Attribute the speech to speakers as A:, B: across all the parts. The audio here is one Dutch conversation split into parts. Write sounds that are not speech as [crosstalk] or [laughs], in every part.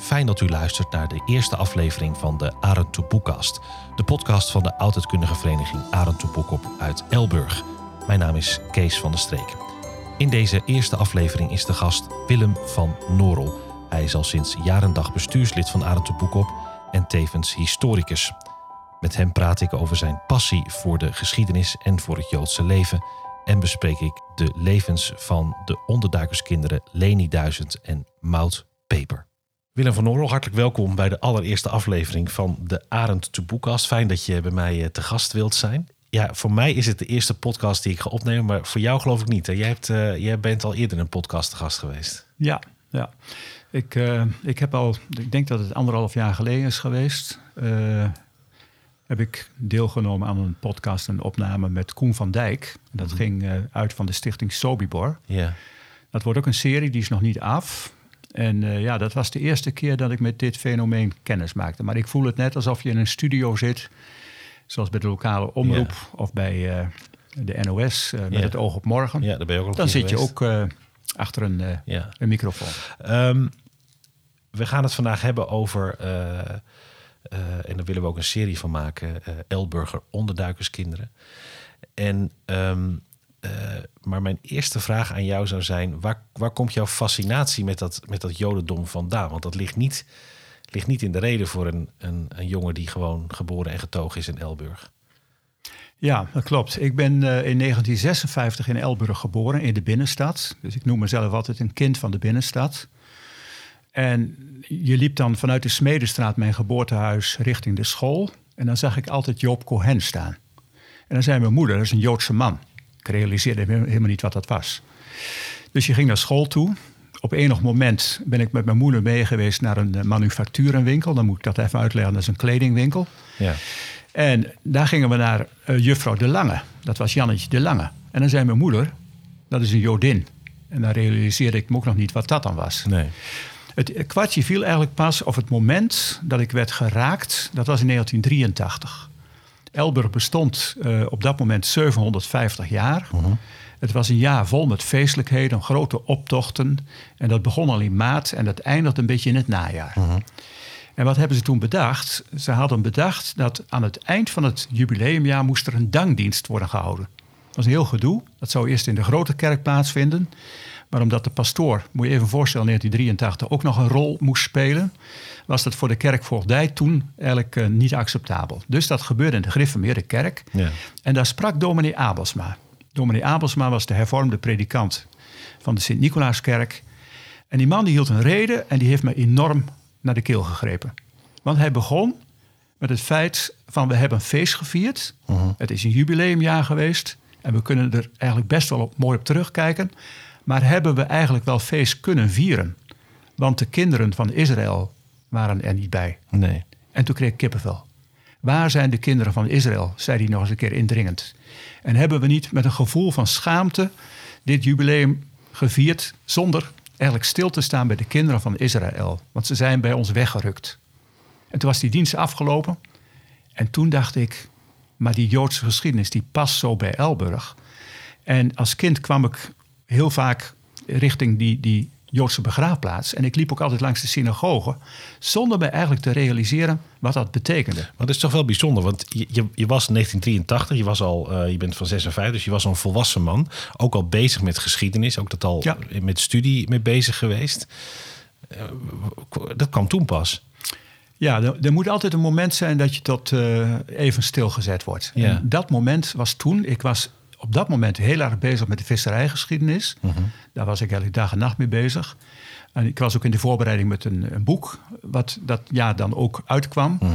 A: fijn dat u luistert naar de eerste aflevering van de Arend to Boekcast. De podcast van de oudheidkundige vereniging Arend to Boekop uit Elburg. Mijn naam is Kees van der Streek. In deze eerste aflevering is de gast Willem van Norel. Hij is al sinds jaren dag bestuurslid van Arend to Boekop en tevens historicus. Met hem praat ik over zijn passie voor de geschiedenis en voor het Joodse leven en bespreek ik de levens van de onderduikerskinderen Leni Duizend en Mout Peper. Willem van Norrel, hartelijk welkom bij de allereerste aflevering van de Arend to Boekcast. Fijn dat je bij mij eh, te gast wilt zijn. Ja, voor mij is het de eerste podcast die ik ga opnemen, maar voor jou geloof ik niet. Jij, hebt, uh, jij bent al eerder een podcast te gast geweest.
B: Ja, ja. Ik, uh, ik heb al, ik denk dat het anderhalf jaar geleden is geweest. Uh, heb ik deelgenomen aan een podcast, een opname met Koen van Dijk. Dat mm -hmm. ging uit van de stichting Sobibor.
A: Ja.
B: Dat wordt ook een serie, die is nog niet af. En uh, ja, dat was de eerste keer dat ik met dit fenomeen kennis maakte. Maar ik voel het net alsof je in een studio zit, zoals bij de lokale omroep ja. of bij uh, de NOS met ja. het oog op morgen.
A: Ja, daar ben je ook
B: Dan zit
A: geweest.
B: je ook achter een, een microfoon.
A: Um, we gaan het vandaag hebben over en daar willen we ook een serie van maken. Elburger onderduikerskinderen. En, um, uh, maar mijn eerste vraag aan jou zou zijn: waar, waar komt jouw fascinatie met dat, met dat Jodendom vandaan? Want dat ligt niet, ligt niet in de reden voor een, een, een jongen die gewoon geboren en getogen is in Elburg.
B: Ja, dat klopt. Ik ben in 1956 in Elburg geboren, in de binnenstad. Dus ik noem mezelf altijd een kind van de binnenstad. En je liep dan vanuit de Smedestraat, mijn geboortehuis, richting de school. En dan zag ik altijd Joop Cohen staan. En dan zei mijn moeder, dat is een Joodse man. Ik realiseerde helemaal niet wat dat was. Dus je ging naar school toe. Op enig moment ben ik met mijn moeder mee geweest naar een manufacturenwinkel. Dan moet ik dat even uitleggen, dat is een kledingwinkel.
A: Ja.
B: En daar gingen we naar uh, juffrouw De Lange. Dat was Jannetje De Lange. En dan zei mijn moeder, dat is een Jodin. En dan realiseerde ik me ook nog niet wat dat dan was.
A: Nee.
B: Het kwartje viel eigenlijk pas op het moment dat ik werd geraakt. Dat was in 1983. Elburg bestond uh, op dat moment 750 jaar. Uh -huh. Het was een jaar vol met feestelijkheden, grote optochten. En dat begon al in maart en dat eindigde een beetje in het najaar. Uh -huh. En wat hebben ze toen bedacht? Ze hadden bedacht dat aan het eind van het jubileumjaar moest er een dankdienst worden gehouden. Dat was een heel gedoe. Dat zou eerst in de grote kerk plaatsvinden. Maar omdat de pastoor, moet je even voorstellen, in 1983 ook nog een rol moest spelen, was dat voor de kerkvoogdij toen eigenlijk uh, niet acceptabel. Dus dat gebeurde in de gereformeerde kerk.
A: Ja.
B: En daar sprak dominee Abelsma. Dominee Abelsma was de hervormde predikant van de Sint-Nicolaaskerk. En die man die hield een reden en die heeft me enorm naar de keel gegrepen. Want hij begon met het feit van we hebben een feest gevierd. Uh -huh. Het is een jubileumjaar geweest. En we kunnen er eigenlijk best wel op, mooi op terugkijken. Maar hebben we eigenlijk wel feest kunnen vieren? Want de kinderen van Israël waren er niet bij.
A: Nee.
B: En toen kreeg ik kippenvel. Waar zijn de kinderen van Israël? zei hij nog eens een keer indringend. En hebben we niet met een gevoel van schaamte dit jubileum gevierd zonder eigenlijk stil te staan bij de kinderen van Israël? Want ze zijn bij ons weggerukt. En toen was die dienst afgelopen. En toen dacht ik, maar die Joodse geschiedenis die past zo bij Elburg. En als kind kwam ik heel vaak richting die, die Joodse begraafplaats. En ik liep ook altijd langs de synagoge. Zonder me eigenlijk te realiseren wat dat betekende.
A: Maar dat is toch wel bijzonder. Want je, je, je was 1983, je, was al, uh, je bent van 56, dus je was al een volwassen man. Ook al bezig met geschiedenis. Ook dat al ja. met studie mee bezig geweest. Uh, dat kwam toen pas.
B: Ja, er, er, moet altijd een moment zijn dat je tot uh, even stilgezet wordt.
A: Ja.
B: En dat moment was toen. Ik was op dat moment heel erg bezig met de visserijgeschiedenis. -huh. Daar was ik eigenlijk dag en nacht mee bezig. En ik was ook in de voorbereiding met een, een boek, wat dat jaar dan ook uitkwam.
A: Mhm.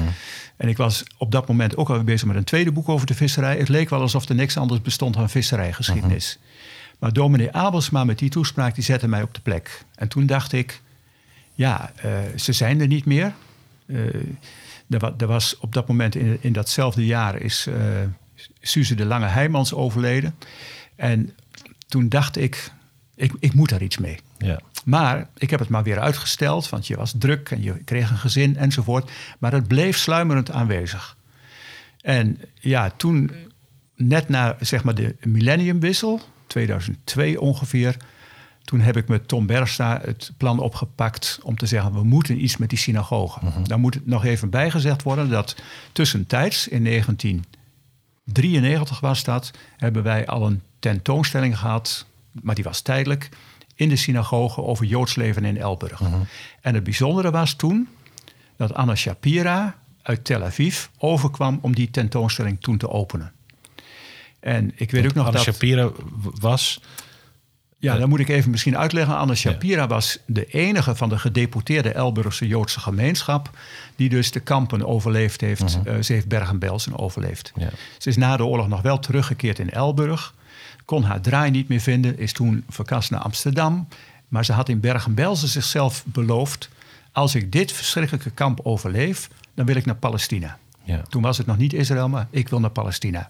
B: En ik was op dat moment ook al bezig met een tweede boek over de visserij. Het leek wel alsof er niks anders bestond dan visserijgeschiedenis. -huh. Maar dominee Abelsma met die toespraak, die zette mij op de plek. En toen dacht ik, ja, uh, ze zijn er niet meer. Uh, er, er, was op dat moment in, in datzelfde jaar is... Uh, Suze de Lange Heijmans overleden. En toen dacht ik, ik, ik moet daar iets mee.
A: Ja.
B: Maar ik heb het maar weer uitgesteld, want je was druk en je kreeg een gezin enzovoort. Maar het bleef sluimerend aanwezig. En ja, toen, net na zeg maar de millenniumwissel, 2002 ongeveer, Toen heb ik met Tom Bergstra het plan opgepakt om te zeggen: we moeten iets met die synagogen.
A: Mhm.
B: Dan moet het nog even bijgezegd worden dat tussentijds in 1993 was dat, hebben wij al een tentoonstelling gehad, maar die was tijdelijk, in de synagoge over Joods leven in Elburg.
A: Mhm.
B: En het bijzondere was toen dat Anna Shapira uit Tel Aviv overkwam om die tentoonstelling toen te openen. En ik weet ook nog
A: Anne
B: dat.
A: Shapira was...
B: Ja, dan moet ik even misschien uitleggen. Anne Shapira was de enige van de gedeporteerde Elburgse Joodse gemeenschap. die dus de kampen overleefd heeft. Eh, ze heeft Bergen-Belsen overleefd.
A: Ja.
B: Ze is na de oorlog nog wel teruggekeerd in Elburg. Kon haar draai niet meer vinden. Is toen verkast naar Amsterdam. Maar ze had in Bergen-Belsen zichzelf beloofd. Als ik dit verschrikkelijke kamp overleef, dan wil ik naar Palestina.
A: Ja.
B: Toen was het nog niet Israël, maar ik wil naar Palestina.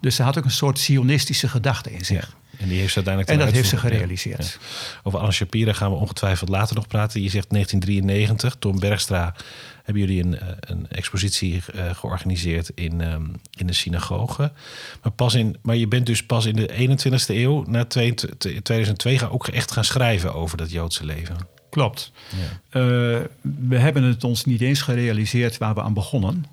B: Dus ze had ook een soort sionistische gedachte in zich.
A: En die heeft ze uiteindelijk
B: En dat heeft ze gerealiseerd.
A: Ja. Over Anne Shapira gaan we ongetwijfeld later nog praten. Je zegt 1993, Tom Bergstra, hebben jullie een, eh, een expositie eh, georganiseerd in, ehm, in de synagoge. Maar, pas in, maar je bent dus pas in de 21ste eeuw, na 22 2002, gaan ook echt gaan schrijven over dat Joodse leven.
B: Klopt.
A: Ja.
B: Eh, we hebben het ons niet eens gerealiseerd waar we aan begonnen.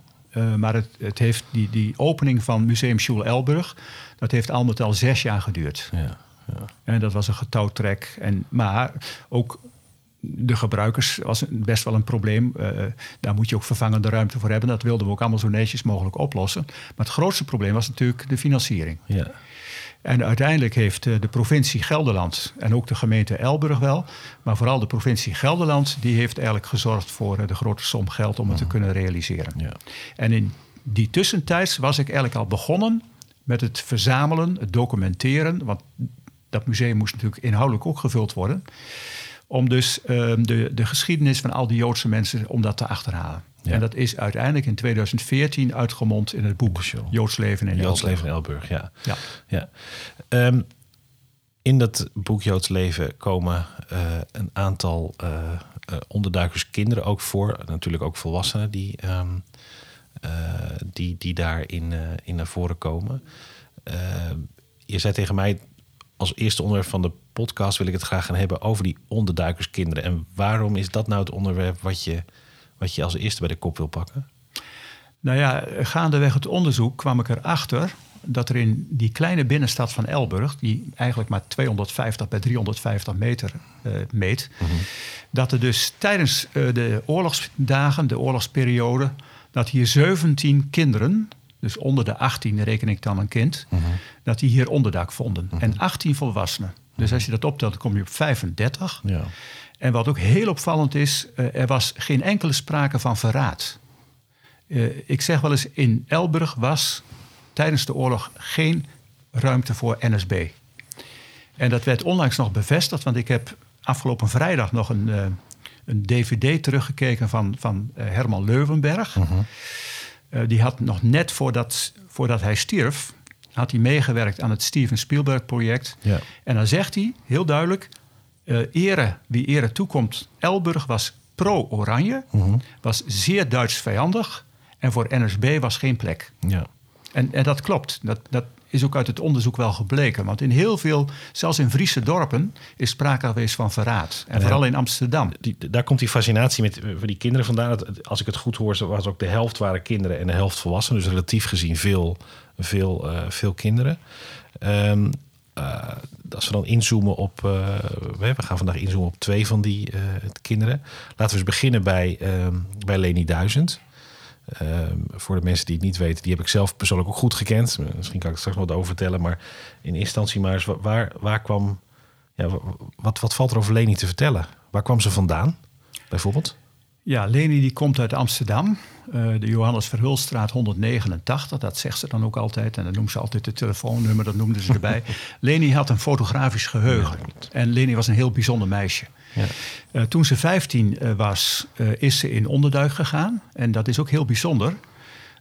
B: Maar het, het heeft die, die opening van Museum Schul Elburg, dat heeft al met al zes jaar geduurd.
A: Ja, ja.
B: En dat was een getouwtrek. En, maar ook de gebruikers was best wel een probleem. Eh, daar moet je ook vervangende ruimte voor hebben. Dat wilden we ook allemaal zo netjes mogelijk oplossen. Maar het grootste probleem was natuurlijk de financiering.
A: ja.
B: En uiteindelijk heeft eh, de provincie Gelderland en ook de gemeente Elburg wel, maar vooral de provincie Gelderland, die heeft eigenlijk gezorgd voor eh, de grote som geld om het te kunnen realiseren.
A: ja.
B: En in die tussentijds was ik eigenlijk al begonnen met het verzamelen, het documenteren, want dat museum moest natuurlijk inhoudelijk ook gevuld worden, om dus eh, de, de geschiedenis van al die Joodse mensen, om dat te achterhalen.
A: Ja.
B: En dat is uiteindelijk in 2014 uitgemond in het boek. Joods leven in
A: Joods
B: Elburg.
A: leven in Elburg, ja.
B: Ja.
A: Ja. Ehm, in dat boek Joods Leven komen eh, een aantal eh, onderduikers kinderen ook voor. Natuurlijk ook volwassenen die, ehm, eh, die, die daarin eh, in naar voren komen. Eh, je zei tegen mij, als eerste onderwerp van de podcast wil ik het graag gaan hebben over die onderduikerskinderen. En waarom is dat nou het onderwerp wat je, wat je als eerste bij de kop wil pakken?
B: Nou ja, gaandeweg het onderzoek kwam ik erachter dat er in die kleine binnenstad van Elburg, die eigenlijk maar 250 bij 350 meter eh, meet, dat er dus tijdens eh, de oorlogsdagen, de oorlogsperiode, dat hier 17 kinderen, dus onder de 18 reken ik dan een kind, dat die hier onderdak vonden. En 18 volwassenen. Dus als je dat optelt, dan kom je op 35.
A: Ja.
B: En wat ook heel opvallend is, eh, er was geen enkele sprake van verraad. Eh, ik zeg wel eens, in Elburg was tijdens de oorlog geen ruimte voor NSB. En dat werd onlangs nog bevestigd, want ik heb afgelopen vrijdag nog een, eh, een DVD teruggekeken van, van eh, Herman Leuvenberg. Eh, die had nog net voordat, voordat hij stierf, had hij meegewerkt aan het Steven Spielberg project.
A: Ja.
B: En dan zegt hij heel duidelijk: eh ere wie ere toekomt. Elburg was pro-Oranje, was zeer Duits vijandig en voor NSB was geen plek.
A: Ja.
B: En, en dat klopt. Dat, dat is ook uit het onderzoek wel gebleken. Want in heel veel, zelfs in Friese dorpen, is sprake geweest van verraad. En
A: Ja.
B: vooral in Amsterdam.
A: die, daar komt die fascinatie met voor die kinderen vandaan. Als ik het goed hoor, was ook de helft waren kinderen en de helft volwassenen. Dus relatief gezien veel, veel, eh, veel kinderen. Ehm, eh, als we dan inzoomen op... eh, we gaan vandaag inzoomen op twee van die eh, kinderen. Laten we eens beginnen bij, ehm, bij Leni Duizend. Ehm, voor de mensen die het niet weten, die heb ik zelf persoonlijk ook goed gekend. Misschien kan ik er straks nog wat over vertellen. Maar in instantie maar eens, wa- waar, waar kwam... Ja, wa- wat, wat valt er over Leni te vertellen? Waar kwam ze vandaan, bijvoorbeeld?
B: Ja, Leni die komt uit Amsterdam. eh, de Johannes Verhulstraat 189. Dat zegt ze dan ook altijd. En dan noemt ze altijd het telefoonnummer. Dat noemden ze erbij. [laughs] Leni had een fotografisch geheugen. en Leni was een heel bijzonder meisje.
A: Ja.
B: Eh, toen ze 15 eh, was, eh, is ze in onderduik gegaan. En dat is ook heel bijzonder.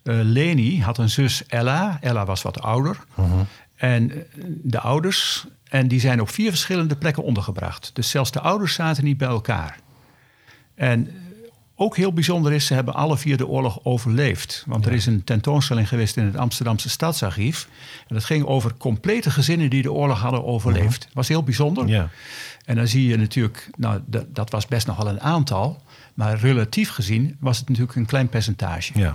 B: Leni had een zus Ella. Ella was wat ouder. En eh, de ouders, en die zijn op vier verschillende plekken ondergebracht. Dus zelfs de ouders zaten niet bij elkaar. En ook heel bijzonder is, ze hebben alle vier de oorlog overleefd. Want er is een tentoonstelling geweest in het Amsterdamse Stadsarchief. En dat ging over complete gezinnen die de oorlog hadden overleefd. Dat was heel bijzonder.
A: Ja.
B: En dan zie je natuurlijk, nou, dat, dat was best nog wel een aantal. Maar relatief gezien was het natuurlijk een klein percentage.
A: Ja.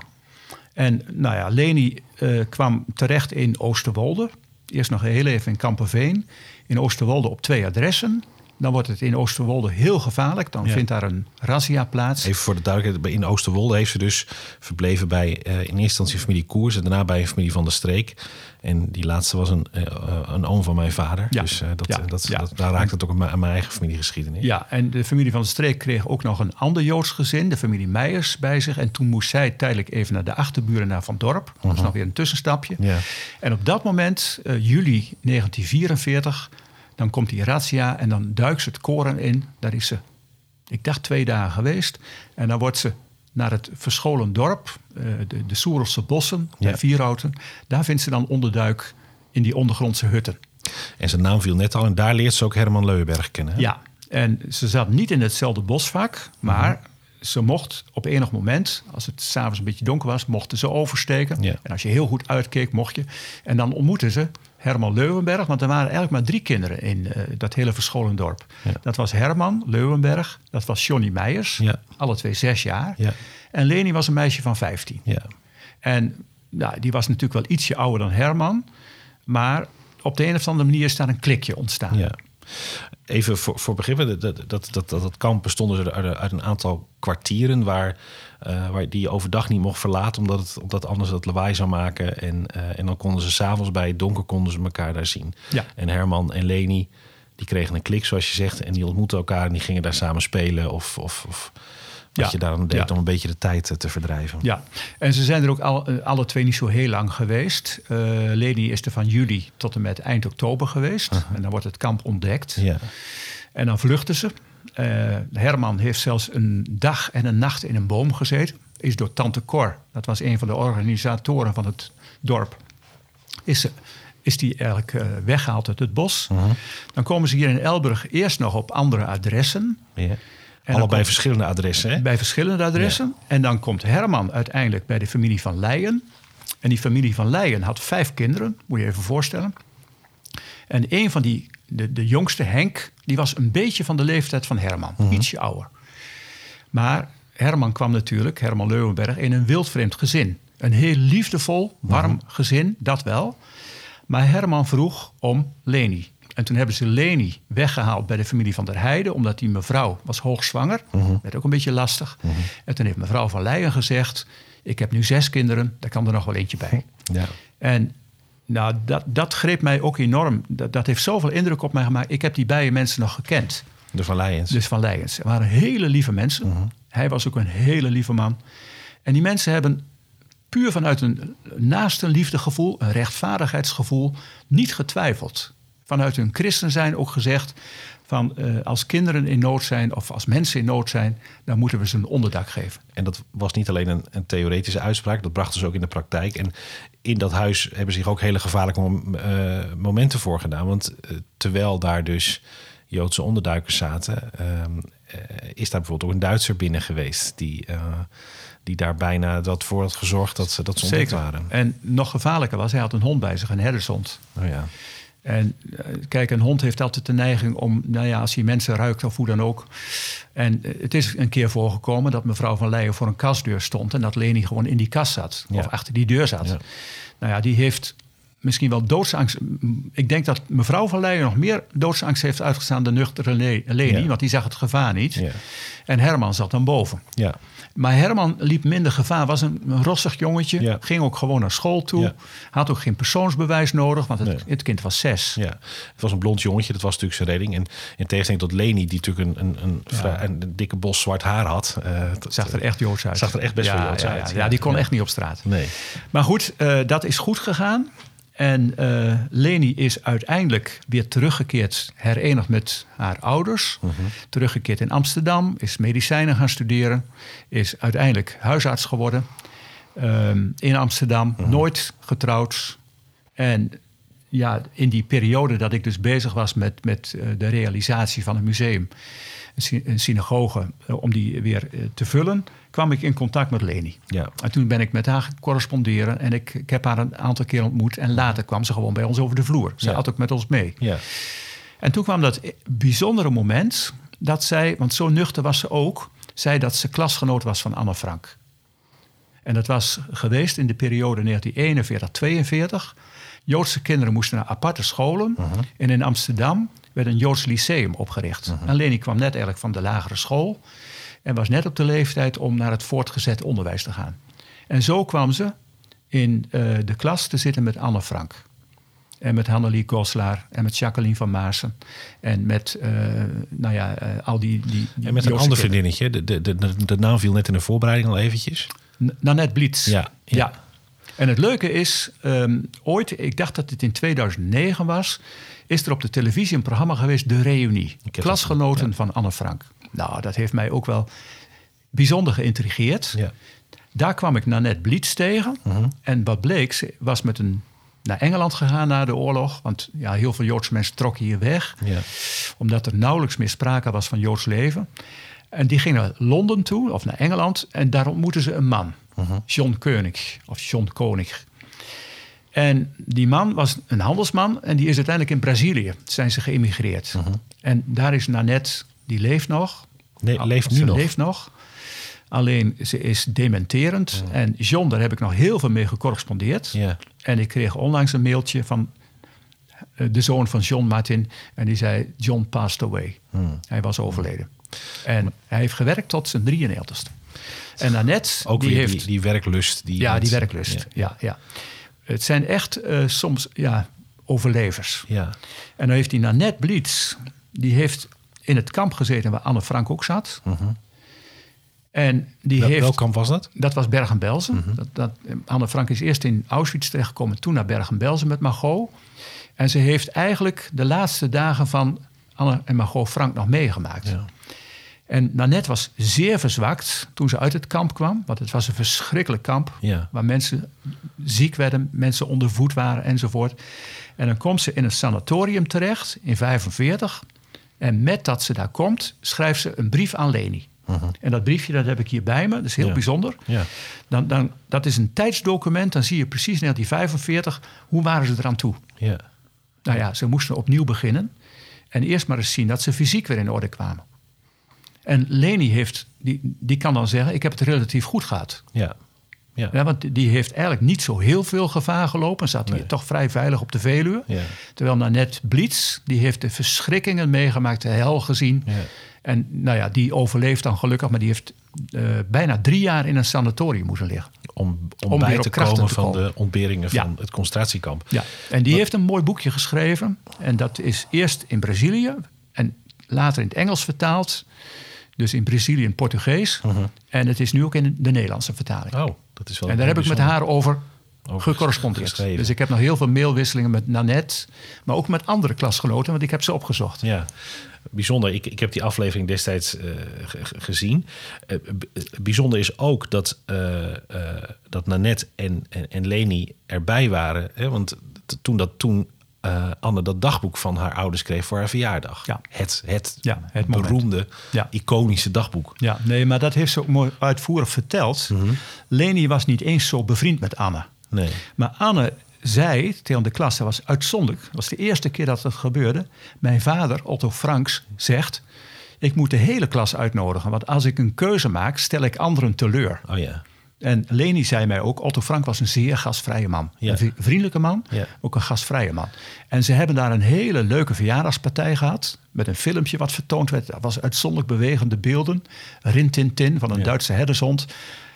B: En nou ja, Leni eh, kwam terecht in Oosterwolde. Eerst nog heel even in Kamperveen. In Oosterwolde op twee adressen. Dan wordt het in Oosterwolde heel gevaarlijk. Dan
A: Ja.
B: vindt daar een razzia plaats.
A: Even voor de duidelijkheid, in Oosterwolde heeft ze dus verbleven bij eh, in eerste instantie familie Koers en daarna bij een familie van de streek. En die laatste was een, eh, eh, een oom van mijn vader.
B: Ja.
A: Dus dat,
B: Ja.
A: dat, daar raakt het ook aan mijn, aan mijn eigen familiegeschiedenis.
B: Ja, en de familie van de streek kreeg ook nog een ander Joods gezin, de familie Meijers, bij zich. En toen moest zij tijdelijk even naar de achterburen naar Van Dorp. Dat is nog weer een tussenstapje.
A: Ja.
B: En op dat moment, juli 1944, dan komt die razzia en dan duikt ze het koren in. Daar is ze, ik dacht twee dagen geweest. En dan wordt ze naar het verscholen dorp, eh, de, de Soerelse bossen,
A: Ja.
B: bij Vierhouten. Daar vindt ze dan onderduik in die ondergrondse hutten.
A: En zijn naam viel net al en daar leert ze ook Herman Leuwenberg kennen. hè?
B: Ja, en ze zat niet in hetzelfde bosvak, maar ze mocht op enig moment, als het s'avonds een beetje donker was, mochten ze oversteken.
A: Ja.
B: En als je heel goed uitkeek, mocht je. En dan ontmoetten ze Herman Leuwenberg, want er waren eigenlijk maar drie kinderen in eh, dat hele verscholen dorp.
A: Ja.
B: Dat was Herman Leuwenberg, dat was Johnny Meijers,
A: Ja.
B: alle twee zes jaar.
A: Ja.
B: En Leni was een meisje van 15.
A: Ja.
B: En nou, die was natuurlijk wel ietsje ouder dan Herman, maar op de een of andere manier is daar een klikje ontstaan.
A: Even voor, voor begrippen, dat, dat, dat, dat, dat kamp bestond dus uit, uit een aantal kwartieren waar, eh, waar die je overdag niet mocht verlaten, omdat het omdat anders het lawaai zou maken. En, eh, en dan konden ze s'avonds bij het donker konden ze elkaar daar zien.
B: Ja.
A: En Herman en Leni, die kregen een klik, zoals je zegt, en die ontmoetten elkaar en die gingen daar samen spelen of, of, of
B: Ja.
A: je daar dan deed om een beetje de tijd eh, te verdrijven.
B: Ja, en ze zijn er ook al, eh, alle twee niet zo heel lang geweest. Eh Leni is er van juli tot en met eind oktober geweest. En dan wordt het kamp ontdekt.
A: Ja.
B: En dan vluchten ze. Herman heeft zelfs een dag en een nacht in een boom gezeten. Is door tante Cor, dat was een van de organisatoren van het dorp, is, ze, is die eigenlijk eh, weggehaald uit het bos. Dan komen ze hier in Elburg eerst nog op andere adressen.
A: Ja.
B: Dan
A: Allebei
B: komt-
A: verschillende adressen, hè?
B: Bij verschillende adressen. En dan komt Herman uiteindelijk bij de familie van Leijen. En die familie van Leijen had vijf kinderen, moet je even voorstellen. En een van die, de, de jongste, Henk, die was een beetje van de leeftijd van Herman. Ietsje ouder. Maar Herman kwam natuurlijk, Herman Leuwenberg, in een wildvreemd gezin. Een heel liefdevol, warm gezin, dat wel. Maar Herman vroeg om Leni. En toen hebben ze Leni weggehaald bij de familie van der Heijden... omdat die mevrouw was hoogzwanger. Werd ook een beetje lastig. En toen heeft mevrouw van Leijen gezegd... ik heb nu zes kinderen, daar kan er nog wel eentje bij.
A: Ja.
B: En nou, dat, dat greep mij ook enorm. Dat, dat heeft zoveel indruk op mij gemaakt. Ik heb die beide mensen nog gekend.
A: De Van Leijens.
B: Dus van Leijens. Het waren hele lieve mensen. Hij was ook een hele lieve man. En die mensen hebben puur vanuit een naaste liefdegevoel, een rechtvaardigheidsgevoel, niet getwijfeld. Vanuit hun christen zijn ook gezegd van eh, als kinderen in nood zijn of als mensen in nood zijn, dan moeten we ze een onderdak geven.
A: En dat was niet alleen een, een theoretische uitspraak, dat brachten ze ook in de praktijk. En in dat huis hebben zich ook hele gevaarlijke mom- eh, momenten voorgedaan. Want eh, terwijl daar dus Joodse onderduikers zaten, ehm, eh, is daar bijvoorbeeld ook een Duitser binnen geweest. Die, die daar bijna dat voor had gezorgd dat ze, dat ze ontdekt waren.
B: En nog gevaarlijker was, hij had een hond bij zich, een herdershond.
A: Oh ja.
B: En eh, kijk, een hond heeft altijd de neiging om, nou ja, als hij mensen ruikt of hoe dan ook. En eh, het is een keer voorgekomen dat mevrouw van Leijen voor een kastdeur stond en dat Leni gewoon in die kast zat.
A: Ja.
B: Of achter die deur zat.
A: Ja.
B: Nou ja, die heeft misschien wel doodsangst. Ik denk dat mevrouw van Leijen nog meer doodsangst heeft uitgestaan dan nuchtere Le- Leni,
A: Ja.
B: want die zag het gevaar niet. En Herman zat dan boven.
A: Ja.
B: Maar Herman liep minder gevaar. Was een, een rossig jongetje.
A: Ja.
B: Ging ook gewoon naar school toe.
A: Ja.
B: Had ook geen persoonsbewijs nodig, want het,
A: Nee.
B: het kind was zes.
A: Ja, het was een blond jongetje, dat was natuurlijk zijn redding. En in tegenstelling tot Leni, die natuurlijk een, een, een, vrij- een, dikke bos zwart haar had. eh, dat-
B: Zag er echt Joods uit.
A: Zag er echt best wel Joods uit,
B: Ja, die kon echt niet op straat.
A: Nee.
B: Maar goed, eh, dat is goed gegaan. En eh, Leni is uiteindelijk weer teruggekeerd, herenigd met haar ouders.
A: Mhm.
B: Teruggekeerd in Amsterdam, is medicijnen gaan studeren. Is uiteindelijk huisarts geworden ehm, in Amsterdam.
A: Mhm.
B: Nooit getrouwd. En ja, in die periode dat ik dus bezig was met, met uh, de realisatie van een museum, een synagoge, uh, om die weer uh, te vullen, kwam ik in contact met Leni.
A: Ja.
B: En toen ben ik met haar corresponderen en ik, ik heb haar een aantal keer ontmoet. En later kwam ze gewoon bij ons over de vloer. Ze had ook met ons mee.
A: Ja.
B: En toen kwam dat bijzondere moment dat zij, want zo nuchter was ze ook, zei dat ze klasgenoot was van Anne Frank. En dat was geweest in de periode 1941-42. Joodse kinderen moesten naar aparte scholen. En in Amsterdam werd een Joods lyceum opgericht. En Leni kwam net eigenlijk van de lagere school. En was net op de leeftijd om naar het voortgezet onderwijs te gaan. En zo kwam ze in eh, de klas te zitten met Anne Frank. En met Hannelie Goslaar en met Jacqueline van Maassen. En met, eh, nou ja, eh, al die, die, die
A: En met een ander vriendinnetje. De, de, de, de naam viel net in de voorbereiding al eventjes.
B: Nanette Blitz.
A: Ja, ja.
B: ja. En het leuke is, ehm, ooit, ik dacht dat het in 2009 was, is er op de televisie een programma geweest, De Reunie. Klasgenoten van Anne Frank. Nou, dat heeft mij ook wel bijzonder geïntrigeerd.
A: Ja.
B: Daar kwam ik Nanette Blitz tegen. En wat bleek, ze was met een, naar Engeland gegaan na de oorlog. Want ja, heel veel Joodse mensen trokken hier weg
A: Ja.
B: omdat er nauwelijks meer sprake was van Joods leven. En die ging naar Londen toe, of naar Engeland, en daar ontmoetten ze een man, John Koenig, of John Koning. En die man was een handelsman en die is uiteindelijk in Brazilië, zijn ze geëmigreerd. En daar is Nanette, die leeft nog.
A: Nee, leeft nu
B: ze
A: nog.
B: leeft nog. Alleen ze is dementerend. En John, daar heb ik nog heel veel mee gecorrespondeerd.
A: Ja.
B: En ik kreeg onlangs een mailtje van eh, de zoon van John Martin. En die zei, John passed away.
A: Hmm.
B: Hij was overleden. En hij heeft gewerkt tot zijn 93ste. En Annette,
A: Ook
B: die heeft...
A: die, die werklust. Die
B: ja, die werklust.
A: Ja.
B: Ja. Ja, Het zijn echt eh, soms ja, overlevers.
A: Ja.
B: En dan heeft die Nanette Blitz, die heeft in het kamp gezeten waar Anne Frank ook zat. En die
A: Wel,
B: heeft...
A: welk kamp was dat?
B: Dat was Bergen-Belsen. dat, dat, Anne Frank is eerst in Auschwitz terechtgekomen, toen naar Bergen-Belsen met Margot. En ze heeft eigenlijk de laatste dagen van Anne en Margot Frank nog meegemaakt.
A: Ja.
B: En Nanette was zeer verzwakt toen ze uit het kamp kwam. Want het was een verschrikkelijk kamp.
A: Ja.
B: Waar mensen ziek werden, mensen onder voet waren enzovoort. En dan komt ze in een sanatorium terecht in 45. En met dat ze daar komt, schrijft ze een brief aan Leni. En dat briefje dat heb ik hier bij me. Dat is heel
A: Ja.
B: bijzonder.
A: Ja.
B: Dan, dan, dat is een tijdsdocument. Dan zie je precies 1945. Hoe waren ze eraan toe?
A: Ja.
B: Nou ja, ze moesten opnieuw beginnen. En eerst maar eens zien dat ze fysiek weer in orde kwamen. En Leni heeft, die, die kan dan zeggen: Ik heb het relatief goed gehad.
A: Ja. Ja.
B: Ja, want die heeft eigenlijk niet zo heel veel gevaar gelopen. Zat hier
A: Nee.
B: toch vrij veilig op de Veluwe.
A: Ja.
B: Terwijl Nanette Blitz, die heeft de verschrikkingen meegemaakt, de hel gezien.
A: Ja.
B: En nou ja, die overleeft dan gelukkig, maar die heeft eh, bijna drie jaar in een sanatorium moeten liggen.
A: Om, om,
B: Om
A: bij te komen
B: te
A: van
B: komen.
A: de ontberingen van het concentratiekamp.
B: Ja, en die heeft een mooi boekje geschreven. En dat is eerst in Brazilië en later in het Engels vertaald. Dus in Brazilië in Portugees. En het is nu ook in de Nederlandse vertaling.
A: Oh, dat is wel
B: en daar heb ik met haar over, gecorrespondeerd. Dus ik heb nog heel veel mailwisselingen met Nanette. Maar ook met andere klasgenoten, want ik heb ze opgezocht.
A: Ja, bijzonder. Ik, ik heb die aflevering destijds eh, ge- ge- gezien. Eh, eh, bijzonder is ook dat, dat Nanette en, en, en Leni erbij waren. Hè? Want toen, dat, toen eh, Anne dat dagboek van haar ouders kreeg voor haar verjaardag.
B: Ja.
A: Het, het,
B: Ja, het
A: beroemde,
B: Ja.
A: iconische dagboek.
B: Ja, nee, maar dat heeft ze ook mooi uitvoerig verteld. Leni was niet eens zo bevriend met Anne.
A: Nee.
B: Maar Anne zei tegen de klas, dat was uitzonderlijk. Dat was de eerste keer dat het gebeurde. Mijn vader, Otto Franks, zegt... ik moet de hele klas uitnodigen. Want als ik een keuze maak, stel ik anderen teleur.
A: Oh ja.
B: En Leni zei mij ook, Otto Frank was een zeer gastvrije man.
A: Ja.
B: Een vri- vriendelijke man,
A: Ja.
B: ook een gastvrije man. En ze hebben daar een hele leuke verjaardagspartij gehad... met een filmpje wat vertoond werd. Dat was uitzonderlijk bewegende beelden. Rintintin van een
A: Ja.
B: Duitse herdershond.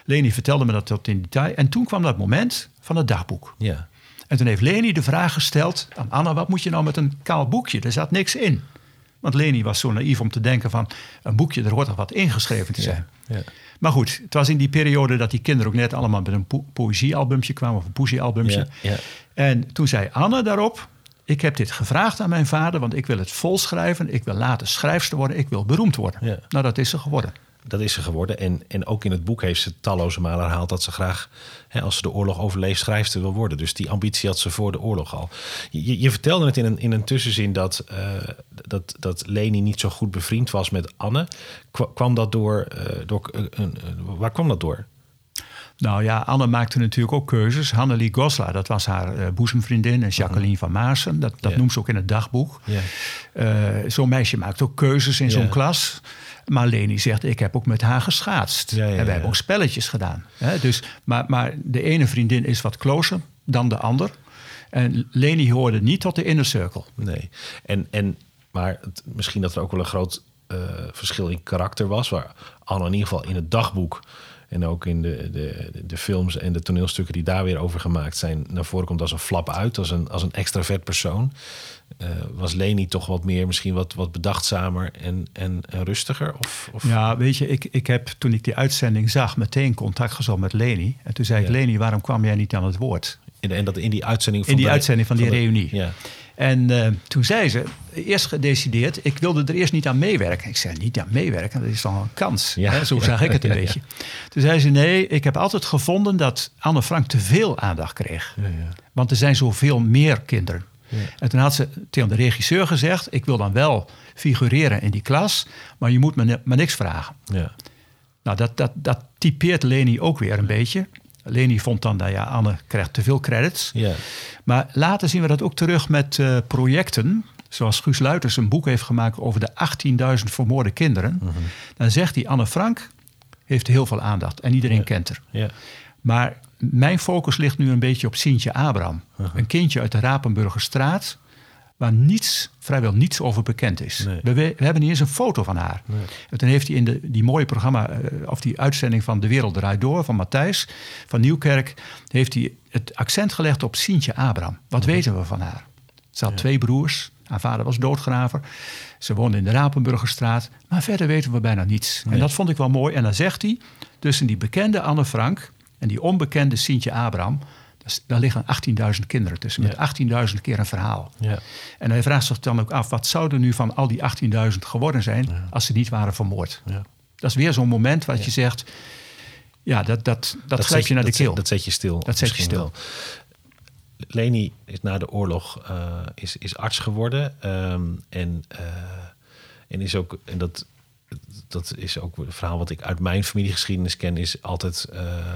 B: Leni vertelde me dat tot in detail. En toen kwam dat moment van het dagboek.
A: Ja.
B: En toen heeft Leni de vraag gesteld aan Anna... wat moet je nou met een kaal boekje? Er zat niks in. Want Leni was zo naïef om te denken van... een boekje, er hoort toch wat ingeschreven te zijn.
A: ja.
B: Maar goed, het was in die periode dat die kinderen ook net allemaal met een po poëziealbumtje kwamen, of een poëziealbumtje.
A: Ja, ja.
B: En toen zei Anne daarop: Ik heb dit gevraagd aan mijn vader, want ik wil het volschrijven. Ik wil later schrijfster worden, ik wil beroemd worden.
A: Ja.
B: Nou, dat is ze geworden.
A: Dat is ze geworden. En, en ook in het boek heeft ze talloze malen herhaald dat ze graag, hè, als ze de oorlog overleeft, schrijfster wil worden. Dus die ambitie had ze voor de oorlog al. Je, je vertelde het in een, in een tussenzin dat, uh, dat, dat Leni niet zo goed bevriend was met Anne. kwam dat door, uh, door uh, waar kwam dat door?
B: Nou ja, Anne maakte natuurlijk ook keuzes. Hannelie Gosla, dat was haar uh, boezemvriendin. En Jacqueline van Maassen, dat, dat noemt ze ook in het dagboek. Uh, zo'n meisje maakt ook keuzes in zo'n klas. Maar Leni zegt, ik heb ook met haar geschaatst. Ja, ja, en we hebben ook spelletjes gedaan. Hè? Dus, maar, maar de ene vriendin is wat closer dan de ander. En Leni hoorde niet tot de inner circle.
A: Nee, en, en, maar het, misschien dat er ook wel een groot uh, verschil in karakter was. Waar Anne in ieder geval in het dagboek... en ook in de, de, de films en de toneelstukken die daar weer over gemaakt zijn... naar voren komt als een flap uit, als een, als een extravert persoon. Uh, was Leni toch wat meer, misschien wat, wat bedachtzamer en, en, en rustiger? Of, of,
B: Ja, weet je, ik, ik heb toen ik die uitzending zag meteen contact gezocht met Leni. En toen zei ik, Leni, waarom kwam jij niet aan het woord?
A: En, en dat in die uitzending van
B: In die
A: de,
B: uitzending van, die
A: de-
B: reunie.
A: Ja.
B: En uh, toen zei ze, eerst gedecideerd, ik wilde er eerst niet aan meewerken. Ik zei, niet aan meewerken, dat is dan een kans.
A: Ja.
B: Hè? Zo zag ik het een
A: Ja, [laughs] ja.
B: beetje. Toen zei ze, nee, ik heb altijd gevonden dat Anne Frank te veel aandacht kreeg. Want er zijn zoveel meer kinderen.
A: Ja.
B: En toen had ze tegen de regisseur gezegd, ik wil dan wel figureren in die klas, maar je moet me, ni- me niks vragen.
A: Ja.
B: Nou, dat, dat, dat typeert Leni ook weer een beetje. Leni vond dan, nou ja, Anne krijgt te veel credits.
A: Ja.
B: Maar later zien we dat ook terug met eh, projecten. Zoals Guus Luiters een boek heeft gemaakt over de 18.000 vermoorde kinderen. Dan zegt hij, Anne Frank heeft heel veel aandacht en iedereen kent haar.
A: Ja.
B: Maar mijn focus ligt nu een beetje op Sintje Abraham. Een kindje uit de Rapenburgerstraat... waar niets, vrijwel niets over bekend is.
A: Nee.
B: We, we hebben niet eens een foto van haar. En toen heeft hij in de, die mooie programma... eh, of die uitzending van De Wereld Draait Door... van Matthijs van Nieuwkerk... heeft hij het accent gelegd op Sintje Abraham. Wat weten we van haar? Ze had twee broers. Haar vader was doodgraver. Ze woonde in de Rapenburgerstraat. Maar verder weten we bijna niets. En dat vond ik wel mooi. En dan zegt hij... tussen die bekende Anne Frank... en die onbekende Sintje Abraham... dat daar liggen 18.000 kinderen tussen. Met 18.000 keer een verhaal.
A: Ja.
B: En hij vraagt zich dan ook af... wat zou er nu van al die 18.000 geworden zijn... als ze niet waren vermoord?
A: Ja.
B: Dat is weer zo'n moment wat je zegt... ja, dat, dat, dat, grijp
A: zet
B: je naar de
A: dat zet-
B: keel.
A: Dat zet je stil.
B: Dat zet je stil.
A: wel. Leni is na de oorlog eh, is, is arts geworden. ehm, en, eh, en is ook, en dat, dat is ook een verhaal wat ik uit mijn familiegeschiedenis ken, is altijd eh,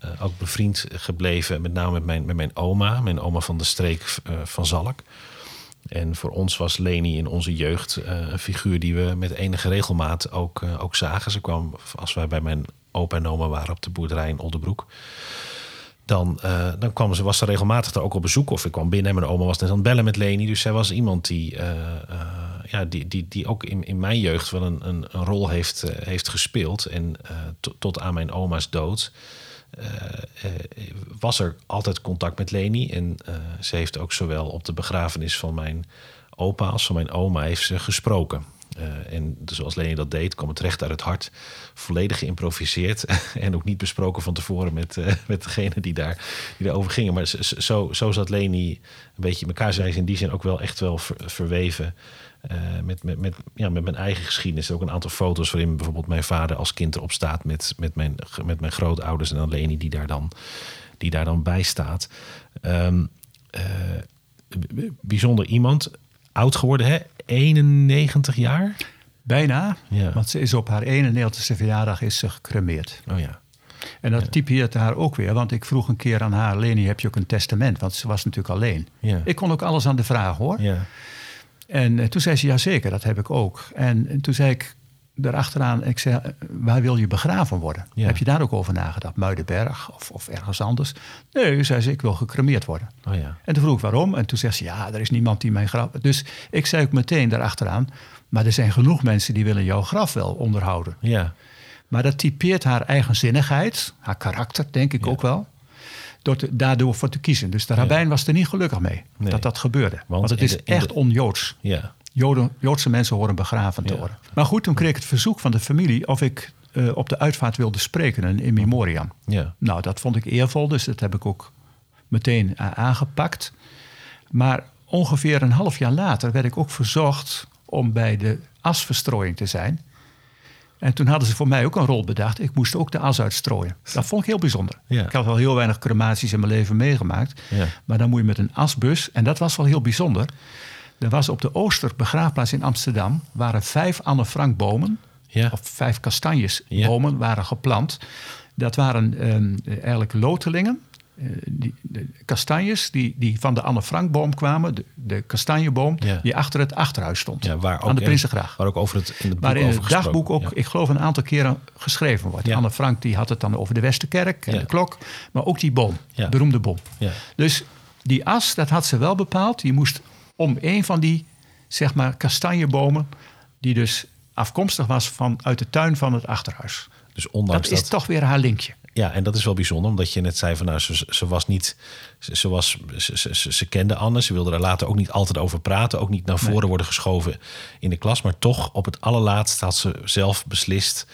A: eh, ook bevriend gebleven. Met name met mijn, met mijn oma, mijn oma van de streek eh, van Zalk. En voor ons was Leni in onze jeugd eh, een figuur die we met enige regelmaat ook, ook zagen. Ze kwam als wij bij mijn opa en oma waren op de boerderij in Oldenbroek. Dan, dan kwam ze, was ze regelmatig daar ook op bezoek. Of ik kwam binnen en mijn oma was net aan het bellen met Leni. Dus zij was iemand die, ja, die, die, die ook in, in mijn jeugd wel een, een, een rol heeft, heeft gespeeld. En to- tot aan mijn oma's dood was er altijd contact met Leni. En eh, ze heeft ook zowel op de begrafenis van mijn opa als van mijn oma heeft ze gesproken. Eh, en zoals Leni dat deed, kwam het recht uit het hart. Volledig geïmproviseerd. [laughs] en ook niet besproken van tevoren met, eh, met degene die, daar, die daarover gingen. Maar zo, zo zat Leni een beetje in elkaar. Zij is in die zin ook wel echt wel ver- verweven. eh, met, met, met, ja, met mijn eigen geschiedenis. Er ook een aantal foto's waarin bijvoorbeeld mijn vader als kind erop staat met, met, mijn, met mijn grootouders en dan Leni die daar dan, die daar dan bij staat. Ehm, eh, bijzonder iemand. Oud geworden, hè? 91 jaar?
B: Bijna,
A: Ja.
B: want ze is op haar 91ste verjaardag is ze gecremeerd.
A: Oh ja.
B: En dat typeert haar ook weer, want ik vroeg een keer aan haar... Leni, heb je ook een testament? Want ze was natuurlijk alleen.
A: Ja.
B: Ik kon ook alles aan de vraag, hoor.
A: Ja.
B: En eh, toen zei ze, ja zeker, dat heb ik ook. En, en toen zei ik erachteraan, ik zei, eh, waar wil je begraven worden?
A: Ja.
B: Heb je daar ook over nagedacht? Muidenberg of, of ergens anders? Nee, zei ze, ik wil gecremeerd worden.
A: Oh ja.
B: En toen vroeg ik waarom. En toen zegt ze, ja, er is niemand die mijn graf... Dus ik zei ook meteen daarachteraan... maar er zijn genoeg mensen die willen jouw graf wel onderhouden.
A: Ja.
B: Maar dat typeert haar eigenzinnigheid, haar karakter, denk ik ook wel. Door te- daardoor voor te kiezen. Dus de rabbijn was er niet gelukkig mee
A: Nee.
B: dat dat gebeurde. Want, het is
A: de-
B: echt on-Joods.
A: Ja.
B: Joden, Joodse mensen horen begraven te
A: Ja.
B: worden. Maar goed, toen kreeg ik het verzoek van de familie of ik eh, op de uitvaart wilde spreken, een in memoriam.
A: Ja.
B: Nou, dat vond ik eervol, dus dat heb ik ook meteen eh, aangepakt. Maar ongeveer een half jaar later werd ik ook verzocht om bij de asverstrooiing te zijn. En toen hadden ze voor mij ook een rol bedacht. Ik moest ook de as uitstrooien. Dat vond ik heel bijzonder.
A: Ja.
B: Ik had wel heel weinig crematies in mijn leven meegemaakt.
A: Ja.
B: Maar dan moet je met een asbus. En dat was wel heel bijzonder. Er was op de Ooster begraafplaats in Amsterdam... waren vijf Anne Frank bomen...
A: Ja.
B: of vijf kastanjesbomen waren geplant. Dat waren ehm, eigenlijk lotelingen. Eh, die, de kastanjes die, die van de Anne Frankboom kwamen, de, de kastanjeboom,
A: Ja.
B: die achter het achterhuis stond.
A: Ja, waar ook
B: aan de
A: in-
B: Prinsengracht.
A: Waar ook over het in het boek
B: in het dagboek ook, ik geloof, een aantal keren geschreven wordt. Anne Frank die had het dan over de Westerkerk en de klok, maar ook die boom, beroemde boom.
A: Ja.
B: Dus die as, dat had ze wel bepaald. Die moest om een van die, zeg maar, kastanjebomen, die dus afkomstig was van, uit de tuin van het achterhuis.
A: Dus ondanks
B: Dat
A: dat,
B: is toch weer haar linkje.
A: Ja, en dat is wel bijzonder, omdat je net zei van nou, ze, ze was niet. Ze, ze was, ze, ze, ze- ze kende Anne, ze wilde er later ook niet altijd over praten, ook niet naar voren worden geschoven in de klas. Maar toch, op het allerlaatst had ze zelf beslist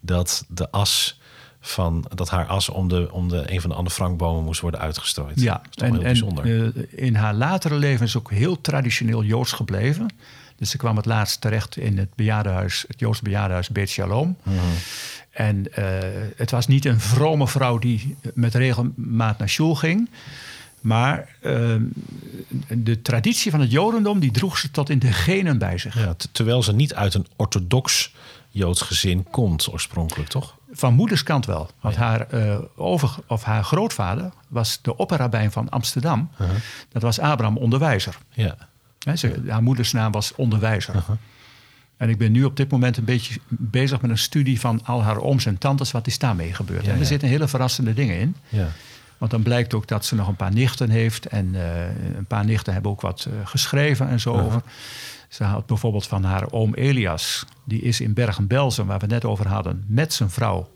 A: dat de as van dat haar as om de, om de een van de Anne Frankbomen moest worden uitgestrooid.
B: Ja,
A: dat is toch heel bijzonder.
B: eh, in haar latere leven is ze ook heel traditioneel Joods gebleven. Dus ze kwam het laatst terecht in het bejaardenhuis, het Joods bejaardenhuis Beit Shalom.
A: Mhm.
B: En eh, het was niet een vrome vrouw die met regelmaat naar school ging. Maar eh, de traditie van het Jodendom die droeg ze tot in de genen bij zich.
A: ja, terwijl ze niet uit een orthodox Joods gezin komt oorspronkelijk, toch?
B: Van moederskant wel. Want haar, eh, over, of haar grootvader was de opperrabijn van Amsterdam.
A: Uh-huh.
B: Dat was Abraham Onderwijzer.
A: Ja,
B: ze, haar moeders naam was Onderwijzer.
A: Uh-huh.
B: En ik ben nu op dit moment een beetje bezig met een studie van al haar ooms en tantes, wat is daarmee gebeurd.
A: Ja,
B: en er zitten hele verrassende dingen in.
A: ja.
B: Want dan blijkt ook dat ze nog een paar nichten heeft. En eh, een paar nichten hebben ook wat eh, geschreven en zo
A: Uh-huh.
B: over. Ze had bijvoorbeeld van haar oom Elias. Die is in Bergen-Belsen, waar we net over hadden, met zijn vrouw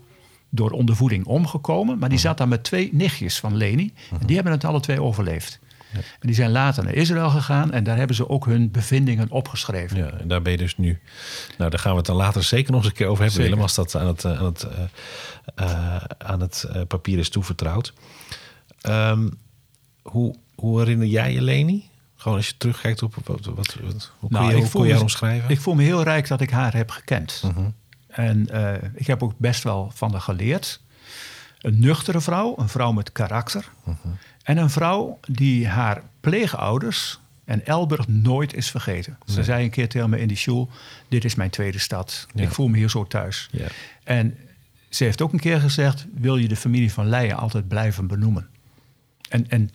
B: door ondervoeding omgekomen. Maar die zat daar met twee nichtjes van Leni. En die hebben het alle twee overleefd. En die zijn later naar Israël gegaan. En daar hebben ze ook hun bevindingen opgeschreven.
A: Ja, en daar ben je dus nu. Nou, daar gaan we het dan later zeker nog eens een keer over hebben,
B: Zeker.
A: Willem, als dat aan het, eh, aan het, eh, eh, aan het papier is toevertrouwd. Ehm, hoe, hoe herinner jij je Leni? Gewoon als je terugkijkt op wat, wat, wat, hoe kun
B: Nou,
A: je,
B: ik
A: hoe
B: voel
A: kun je haar
B: me-
A: omschrijven?
B: Ik voel me heel rijk dat ik haar heb gekend.
A: Mhm.
B: En ik heb ook best wel van haar geleerd. Een nuchtere vrouw, een vrouw met karakter.
A: Mhm.
B: En een vrouw die haar pleegouders en Elburg nooit is vergeten. Ze
A: Nee.
B: zei een keer tegen me in die school... dit is mijn tweede stad.
A: Ja.
B: Ik voel me hier zo thuis.
A: Ja.
B: En ze heeft ook een keer gezegd... wil je de familie van Leijen altijd blijven benoemen? En, en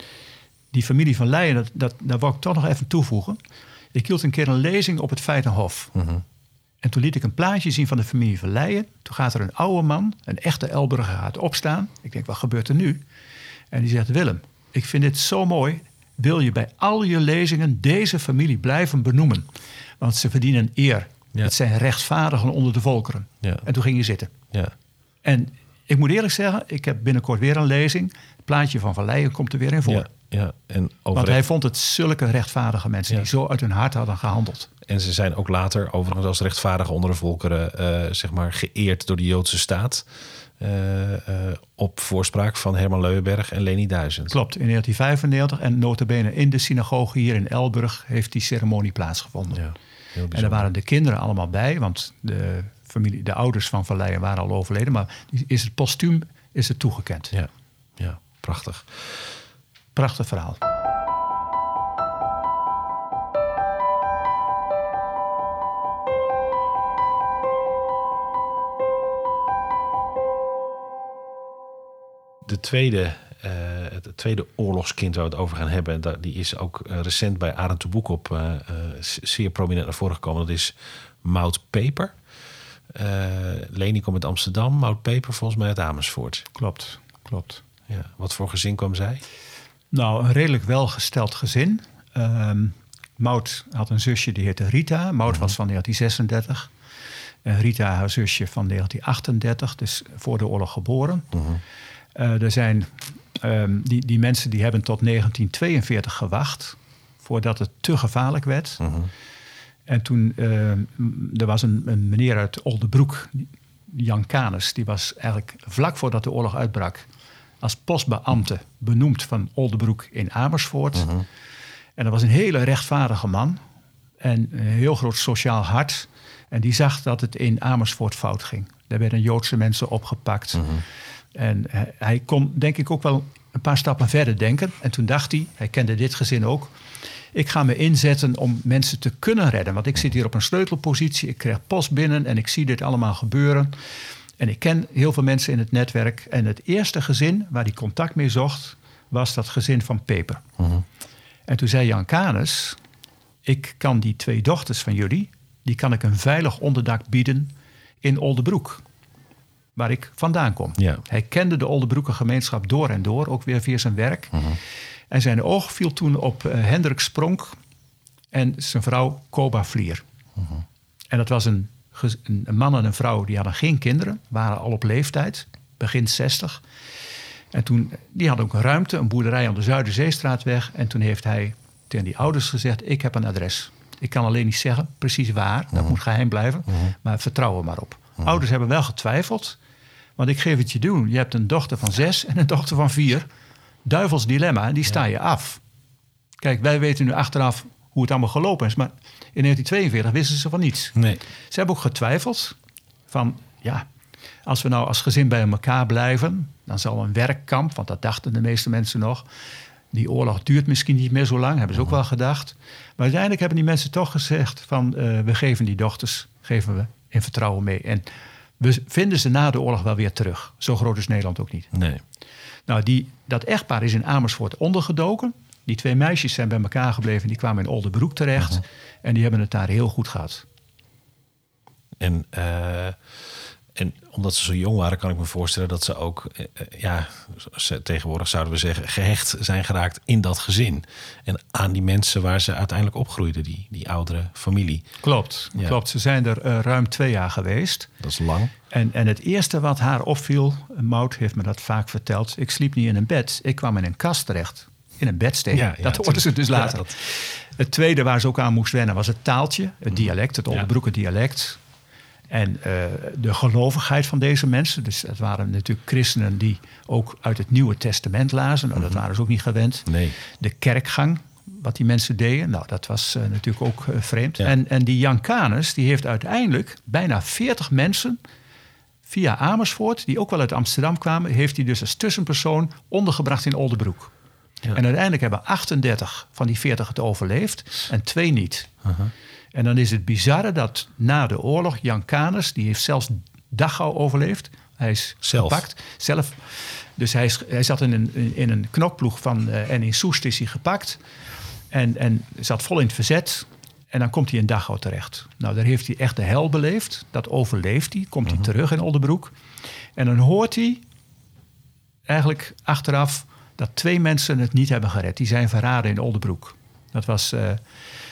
B: die familie van Leijen, dat, dat, daar wil ik toch nog even toevoegen. Ik hield een keer een lezing op het Feitenhof.
A: Mhm.
B: En toen liet ik een plaatje zien van de familie van Leijen. Toen gaat er een oude man, een echte Elburger, gaat opstaan. Ik denk, wat gebeurt er nu? En die zegt, Willem, ik vind dit zo mooi. Wil je bij al je lezingen deze familie blijven benoemen? Want ze verdienen eer.
A: Ja.
B: Het zijn rechtvaardigen onder de volkeren.
A: Ja.
B: En toen ging je zitten.
A: Ja.
B: En ik moet eerlijk zeggen, ik heb binnenkort weer een lezing. Het plaatje van Van Leijen komt er weer in voor.
A: Ja. Ja. En, over
B: Want hij vond het zulke rechtvaardige mensen
A: Ja.
B: die zo uit hun hart hadden gehandeld.
A: en ze zijn ook later overigens als rechtvaardige onder de volkeren eh, zeg maar, geëerd door de Joodse staat. Eh, eh, op voorspraak van Herman Leuenberg en Leni Duizend.
B: Klopt, in 1995 en notabene in de synagoge hier in Elburg heeft die ceremonie plaatsgevonden.
A: Ja,
B: en daar waren de kinderen allemaal bij, want de, familie, de ouders van Van Leijen waren al overleden. Maar is het postuum is het toegekend.
A: Ja, ja, prachtig.
B: Prachtig verhaal.
A: De tweede, eh, het tweede oorlogskind waar we het over gaan hebben, dat- die is ook eh, recent bij Arend Toeboek op eh, zeer prominent naar voren gekomen. Dat is Mout Peper. Leni komt uit Amsterdam, Mout Peper volgens mij uit Amersfoort.
B: Klopt, klopt.
A: Ja, wat voor gezin kwam zij?
B: Nou, een redelijk welgesteld gezin. Ehm Maud had een zusje die heette Rita. Maud was van 1936. En Rita, haar zusje, van 1938, dus voor de oorlog geboren. Eh, er zijn, ehm, die, die mensen die hebben tot 1942 gewacht voordat het te gevaarlijk werd. En toen, ehm, er was een, een meneer uit Oldebroek, Jan Canes, die was eigenlijk vlak voordat de oorlog uitbrak als postbeambte benoemd van Oldebroek in Amersfoort. En dat was een hele rechtvaardige man en een heel groot sociaal hart. En die zag dat het in Amersfoort fout ging. Daar werden Joodse mensen opgepakt.
A: Mhm.
B: En eh, hij kon denk ik ook wel een paar stappen verder denken. En toen dacht hij, hij kende dit gezin ook... ik ga me inzetten om mensen te kunnen redden. Want ik zit hier op een sleutelpositie, ik krijg post binnen... en ik zie dit allemaal gebeuren. En ik ken heel veel mensen in het netwerk. En het eerste gezin waar hij contact mee zocht... was dat gezin van Peper.
A: Mhm.
B: En toen zei Jan Canes... ik kan die twee dochters van jullie... die kan ik een veilig onderdak bieden in Oldebroek. Waar ik vandaan kom.
A: Ja.
B: Hij kende de Oldebroeker gemeenschap door en door, ook weer via zijn werk. En zijn oog viel toen op eh, Hendrik Spronk en zijn vrouw Koba Vlier. En dat was een, een man en een vrouw die hadden geen kinderen, waren al op leeftijd, begin 60. En toen, die hadden ook een ruimte, een boerderij aan de Zuiderzeestraatweg. En toen heeft hij tegen die ouders gezegd, ik heb een adres. Ik kan alleen niet zeggen precies waar, dat moet geheim blijven, maar vertrouw er maar op. Ouders hebben wel getwijfeld, want ik geef het je doen. Je hebt een dochter van zes en een dochter van vier. Duivels dilemma, die sta je af. Kijk, wij weten nu achteraf hoe het allemaal gelopen is, maar in 1942 wisten ze van niets.
A: Nee.
B: Ze hebben ook getwijfeld van, ja, als we nou als gezin bij elkaar blijven, dan zal een werkkamp, want dat dachten de meeste mensen nog. Die oorlog duurt misschien niet meer zo lang, hebben ze ook wel gedacht. Maar uiteindelijk hebben die mensen toch gezegd van, eh, we geven die dochters, geven we in vertrouwen mee. En we vinden ze na de oorlog wel weer terug. Zo groot is Nederland ook niet.
A: Nee.
B: Nou, die, dat echtpaar is in Amersfoort ondergedoken. Die twee meisjes zijn bij elkaar gebleven. Die kwamen in Oldenbroek terecht. En die hebben het daar heel goed gehad.
A: En, eh, en omdat ze zo jong waren, kan ik me voorstellen dat ze ook, eh, eh, ja, ze- tegenwoordig zouden we zeggen, gehecht zijn geraakt in dat gezin. En aan die mensen waar ze uiteindelijk opgroeiden, die, die oudere familie.
B: Klopt,
A: Ja.
B: klopt. Ze zijn er eh, ruim twee jaar geweest.
A: Dat is lang.
B: En, en het eerste wat haar opviel, Mout heeft me dat vaak verteld. Ik sliep niet in een bed. Ik kwam in een kast terecht. In een bedsteen.
A: Ja, ja,
B: dat hoorden ze dus later. Het tweede waar ze ook aan moest wennen was het taaltje. Het dialect, het
A: Ja.
B: Oldenbroeker dialect. En eh, de gelovigheid van deze mensen. Dus het waren natuurlijk christenen die ook uit het Nieuwe Testament lazen. Nou, dat waren ze ook niet gewend.
A: Nee.
B: De kerkgang, wat die mensen deden, nou, dat was eh, natuurlijk ook eh, vreemd.
A: Ja.
B: En, en die Jan Canes, die heeft uiteindelijk bijna 40 mensen via Amersfoort, die ook wel uit Amsterdam kwamen, heeft hij dus als tussenpersoon ondergebracht in Oldenbroek.
A: Ja.
B: En uiteindelijk hebben 38 van die 40 het overleefd en twee niet. En dan is het bizarre dat na de oorlog Jan Canes, die heeft zelfs Dachau overleefd. Hij is
A: Zelf?
B: gepakt. Zelf. Dus hij, is, hij zat in een, in een knokploeg van, eh, en in Soest is hij gepakt. En, en zat vol in het verzet. En dan komt hij in Dachau terecht. Nou, daar heeft hij echt de hel beleefd. Dat overleeft hij. Komt hij terug in Oldenbroek. En dan hoort hij eigenlijk achteraf dat twee mensen het niet hebben gered. Die zijn verraden in Oldenbroek. Dat was eh,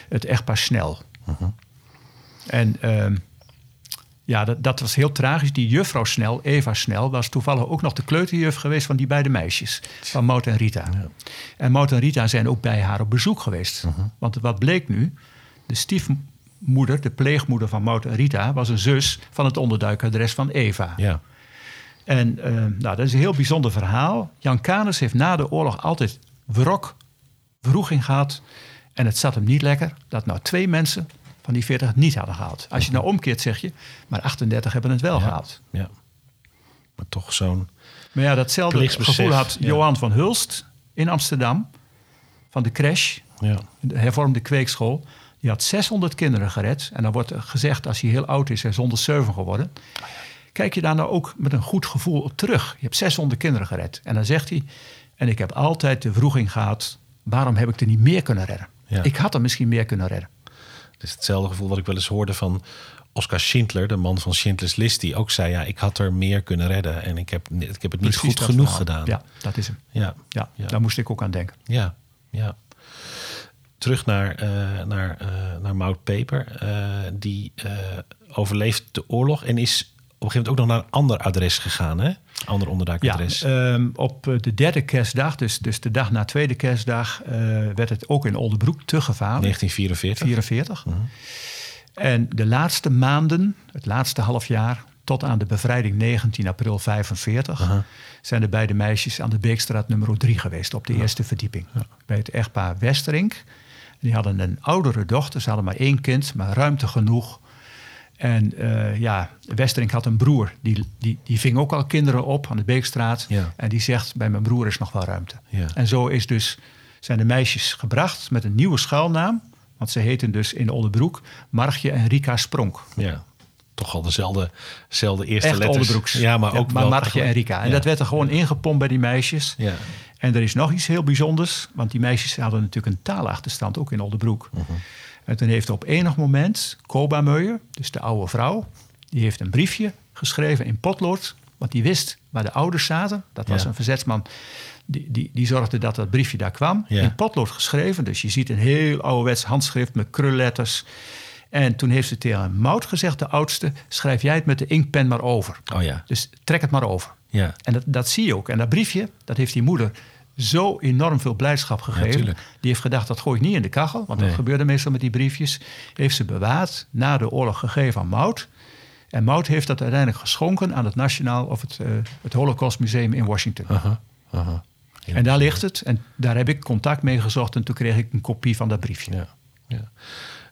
B: het echtpaar Snel. En ehm, ja, dat, dat was heel tragisch. Die juffrouw Snel, Eva Snel, was toevallig ook nog de kleuterjuf geweest van die beide meisjes. Van Mout en Rita. En Mout en Rita zijn ook bij haar op bezoek geweest. Want wat bleek nu? De stiefmoeder, de pleegmoeder van Mout en Rita, was een zus van het onderduikadres van Eva.
A: Ja.
B: En eh, nou, dat is een heel bijzonder verhaal. Jan Canes heeft na de oorlog altijd wrok, vroeging gehad. En het zat hem niet lekker dat nou twee mensen van die 40 het niet hadden gehaald. Als je nou omkeert, zeg je, maar 38 hebben het wel gehaald.
A: ja. Maar toch zo'n...
B: Maar ja, datzelfde gevoel had
A: ja.
B: Johan van Hulst in Amsterdam. Van de crash,
A: Ja.
B: de hervormde kweekschool. Die had 600 kinderen gered. En dan wordt gezegd, als hij heel oud is, hij is 107 geworden. Kijk je daar nou ook met een goed gevoel op terug. Je hebt 600 kinderen gered. En dan zegt hij, en ik heb altijd de vroeging gehad... waarom heb ik er niet meer kunnen redden?
A: Ja.
B: Ik had er misschien meer kunnen redden.
A: Het is hetzelfde gevoel wat ik wel eens hoorde van Oscar Schindler, de man van Schindler's List, die ook zei: Ja, ik had er meer kunnen redden en ik heb, ik heb het niet
B: Precies
A: goed genoeg gedaan.
B: Ja, dat is hem.
A: ja,
B: Ja,
A: Ja.
B: daar moest ik ook aan denken.
A: ja. ja. Terug naar, eh naar, eh naar Mout Peper. Eh, die overleeft de oorlog en is op een gegeven moment ook nog naar een ander adres gegaan, hè? Ander
B: Ja,
A: onderduikadres.
B: ehm, op eh, de derde kerstdag, dus, dus de dag na tweede kerstdag... eh, werd het ook in Oldenbroek te gevaarlijk.
A: 1944.
B: 44.
A: Mhm.
B: En de laatste maanden, het laatste half jaar... tot aan de bevrijding 19 april 45...
A: Aha.
B: zijn de beide meisjes aan de Beekstraat nummer 3 geweest... op de eerste verdieping. Bij het echtpaar Westerink. Die hadden een oudere dochter. Ze hadden maar één kind, maar ruimte genoeg. En uh, ja, Westerink had een broer, die, die, die ving ook al kinderen op aan de Beekstraat.
A: Ja.
B: En die zegt, bij mijn broer is nog wel ruimte.
A: Ja.
B: En zo is dus, zijn de meisjes gebracht met een nieuwe schuilnaam. Want ze heten dus in Oldebroek Margje en Rika Spronk.
A: Ja, toch al dezelfde, dezelfde eerste
B: Echt
A: letters.
B: Oldebroeks.
A: Ja, maar ook
B: maar
A: wel
B: Margje en Rika. En
A: Ja.
B: dat werd er gewoon ingepompt bij die meisjes.
A: Ja.
B: En er is nog iets heel bijzonders. Want die meisjes hadden natuurlijk een taalachterstand, ook in Oldebroek.
A: Mhm.
B: En toen heeft op enig moment Koba Meujer, dus de oude vrouw... die heeft een briefje geschreven in potlood... want die wist waar de ouders zaten. Dat was
A: Ja.
B: een verzetsman. Die, die, die zorgde dat dat briefje daar kwam.
A: Ja.
B: In potlood geschreven. Dus je ziet een heel ouderwets handschrift met krulletters. En toen heeft ze tegen Mout gezegd, de oudste... schrijf jij het met de inkpen maar over.
A: Oh ja.
B: Dus trek het maar over.
A: Ja.
B: En dat, dat zie je ook. En dat briefje, dat heeft die moeder zo enorm veel blijdschap gegeven. die heeft gedacht, dat gooi ik niet in de kachel. Want
A: Nee.
B: dat gebeurde meestal met die briefjes. Heeft ze bewaard, na de oorlog gegeven aan Mout. En Mout heeft dat uiteindelijk geschonken aan het Nationaal... of het, eh, het Holocaust Museum in Washington.
A: Aha. Aha. Heel
B: en daar ligt het. En daar heb ik contact mee gezocht. En toen kreeg ik een kopie van dat briefje.
A: Ja, ja.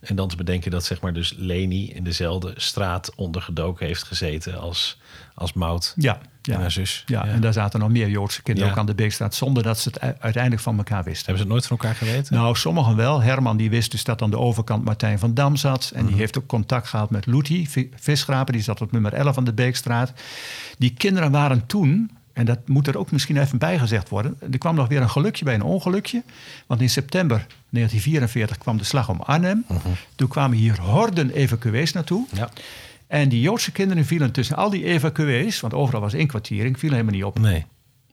A: En dan te bedenken dat zeg maar dus Leni in dezelfde straat ondergedoken heeft gezeten als, als Mout
B: Ja, ja.
A: zus.
B: Ja, en daar zaten nog meer Joodse kinderen
A: Ja.
B: ook aan de Beekstraat... zonder dat ze het uiteindelijk van elkaar wisten.
A: Hebben ze het nooit van elkaar geweten?
B: Nou, sommigen wel. Herman die wist dus dat aan de overkant Martijn van Dam zat. En
A: Mhm.
B: die heeft ook contact gehad met Loetie, vi- visschraper. Die zat op nummer 11 aan de Beekstraat. Die kinderen waren toen, en dat moet er ook misschien even bijgezegd worden... er kwam nog weer een gelukje bij een ongelukje. Want in september 1944 kwam de slag om Arnhem. Toen kwamen hier horden evacuees naartoe.
A: Mhm. Ja.
B: En die Joodse kinderen vielen tussen al die evacuees... want overal was inkwartiering, vielen helemaal niet op.
A: Nee.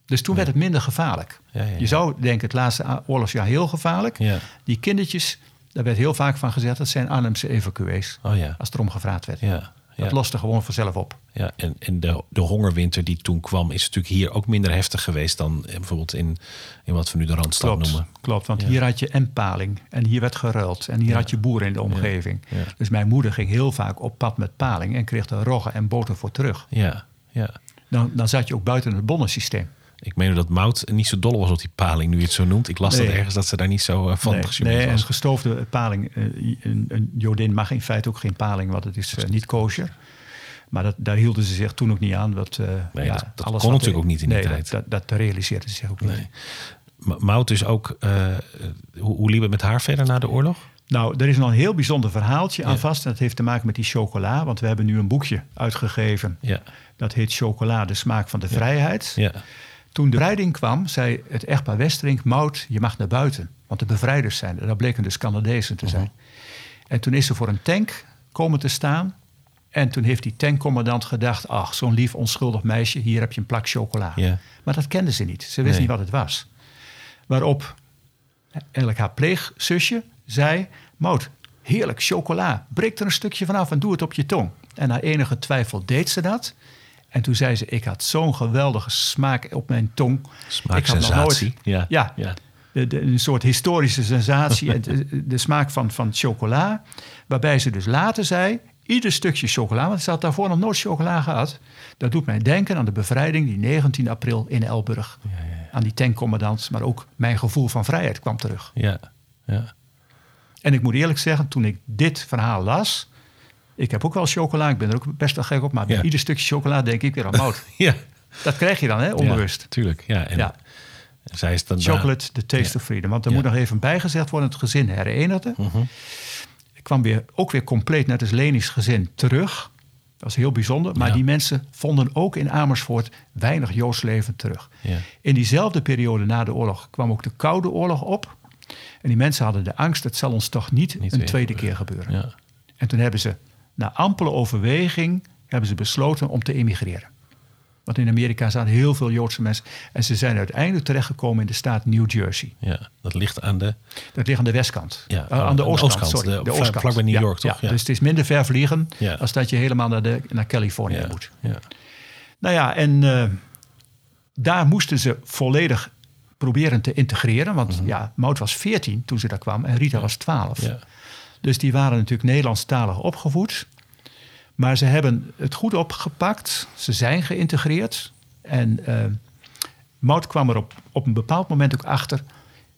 B: Dus toen werd het minder gevaarlijk.
A: Ja, ja, ja.
B: Je zou denken, het laatste oorlogsjaar heel gevaarlijk.
A: Ja.
B: Die kindertjes, daar werd heel vaak van gezegd... dat zijn Arnhemse evacuees,
A: Oh ja.
B: als er om gevraagd werd.
A: Ja.
B: Dat loste gewoon vanzelf op.
A: Ja, en, en de, de hongerwinter die toen kwam, is natuurlijk hier ook minder heftig geweest dan eh, bijvoorbeeld in, in wat we nu de Randstad
B: Klopt,
A: noemen.
B: klopt want
A: Ja.
B: hier had je empaling en hier werd geruild... en hier
A: Ja.
B: had je boeren in de omgeving.
A: Ja.
B: Dus mijn moeder ging heel vaak op pad met paling... en kreeg er roggen en boter voor terug.
A: Ja, ja.
B: Dan, dan zat je ook buiten het bonnensysteem.
A: Ik meen dat Mout niet zo dol was op die paling, nu je het zo noemt. Ik las
B: Nee.
A: dat ergens dat ze daar niet zo eh, van
B: nee, nee,
A: was.
B: gestoofde paling. eh, een, een Jodin mag in feite ook geen paling, want het is eh, niet kosher. Maar dat, daar hielden ze zich toen ook niet aan. Dat, eh,
A: Nee,
B: ja,
A: dat- dat
B: alles
A: kon natuurlijk ook niet in die
B: nee,
A: tijd.
B: Dat, dat, dat realiseerden ze zich ook niet.
A: Mout is ook, eh, eh, hoe, hoe liep het met haar verder na de oorlog?
B: Nou, er is nog een heel bijzonder verhaaltje aan vast. En dat heeft te maken met die chocola. Want we hebben nu een boekje uitgegeven.
A: Ja,
B: Dat heet Chocola, de smaak van de vrijheid.
A: ja,
B: Toen de bevrijding kwam, zei het echtpaar Westerink... Mout, je mag naar buiten, want de bevrijders zijn er. Dat bleken dus Canadezen te zijn. En toen is ze voor een tank komen te staan... En toen heeft die tankcommandant gedacht... ach, zo'n lief onschuldig meisje, hier heb je een plak chocola. Maar dat kende ze niet. Ze wist
A: Nee.
B: niet wat het was. Waarop eigenlijk haar pleegzusje zei... Mout, heerlijk chocola. Breek er een stukje vanaf en doe het op je tong. En na enige twijfel deed ze dat. En toen zei ze, ik had zo'n geweldige smaak op mijn tong. Ik had nog
A: Smaaksensatie.
B: nooit-
A: Ja,
B: ja,
A: ja.
B: de- de- een soort historische sensatie. en de, de smaak van, van chocola. Waarbij ze dus later zei, ieder stukje chocola... want ze had daarvoor nog nooit chocola gehad... dat doet mij denken aan de bevrijding die 19 april in Elburg. Aan die tankcommandant, maar ook mijn gevoel van vrijheid kwam terug.
A: ja, ja.
B: En ik moet eerlijk zeggen, toen ik dit verhaal las... ik heb ook wel chocola, ik ben er ook best wel gek op... maar bij
A: Ja.
B: ieder stukje chocola denk ik weer aan mout. [laughs]
A: ja.
B: dat krijg je dan, hè, onbewust.
A: Ja, tuurlijk, ja. En
B: Ja.
A: zij is dan
B: Chocolate, the taste of freedom. Want er moet nog even bijgezegd worden, het gezin herenigde.
A: Mhm.
B: Ik kwam weer, ook weer compleet net als Leni's gezin terug. Dat was heel bijzonder. Maar die mensen vonden ook in Amersfoort weinig Joods leven terug.
A: Ja.
B: In diezelfde periode na de oorlog kwam ook de Koude Oorlog op. En die mensen hadden de angst, het zal ons toch niet,
A: Niet
B: een tweede keer gebeuren.
A: Ja.
B: En toen hebben ze, na ampele overweging, hebben ze besloten om te emigreren. Want in Amerika zaten heel veel Joodse mensen. En ze zijn uiteindelijk terechtgekomen in de staat New Jersey.
A: ja, dat ligt aan de...
B: Dat ligt aan de westkant.
A: Ja,
B: aan de oostkant,
A: oostkant,
B: sorry.
A: de-
B: De,
A: vlak-
B: oostkant.
A: vlakbij New
B: Ja,
A: York, toch?
B: Ja. Dus het is minder ver vliegen
A: Ja.
B: als dat je helemaal naar, de, naar Californië
A: Ja,
B: moet.
A: ja.
B: Nou ja, en eh, daar moesten ze volledig proberen te integreren. Want ja, Mout was 14 toen ze daar kwam en Rita was 12.
A: Mhm. Ja.
B: Dus die waren natuurlijk Nederlandstalig opgevoed. Maar ze hebben het goed opgepakt. Ze zijn geïntegreerd. En eh Mout kwam er op, op een bepaald moment ook achter.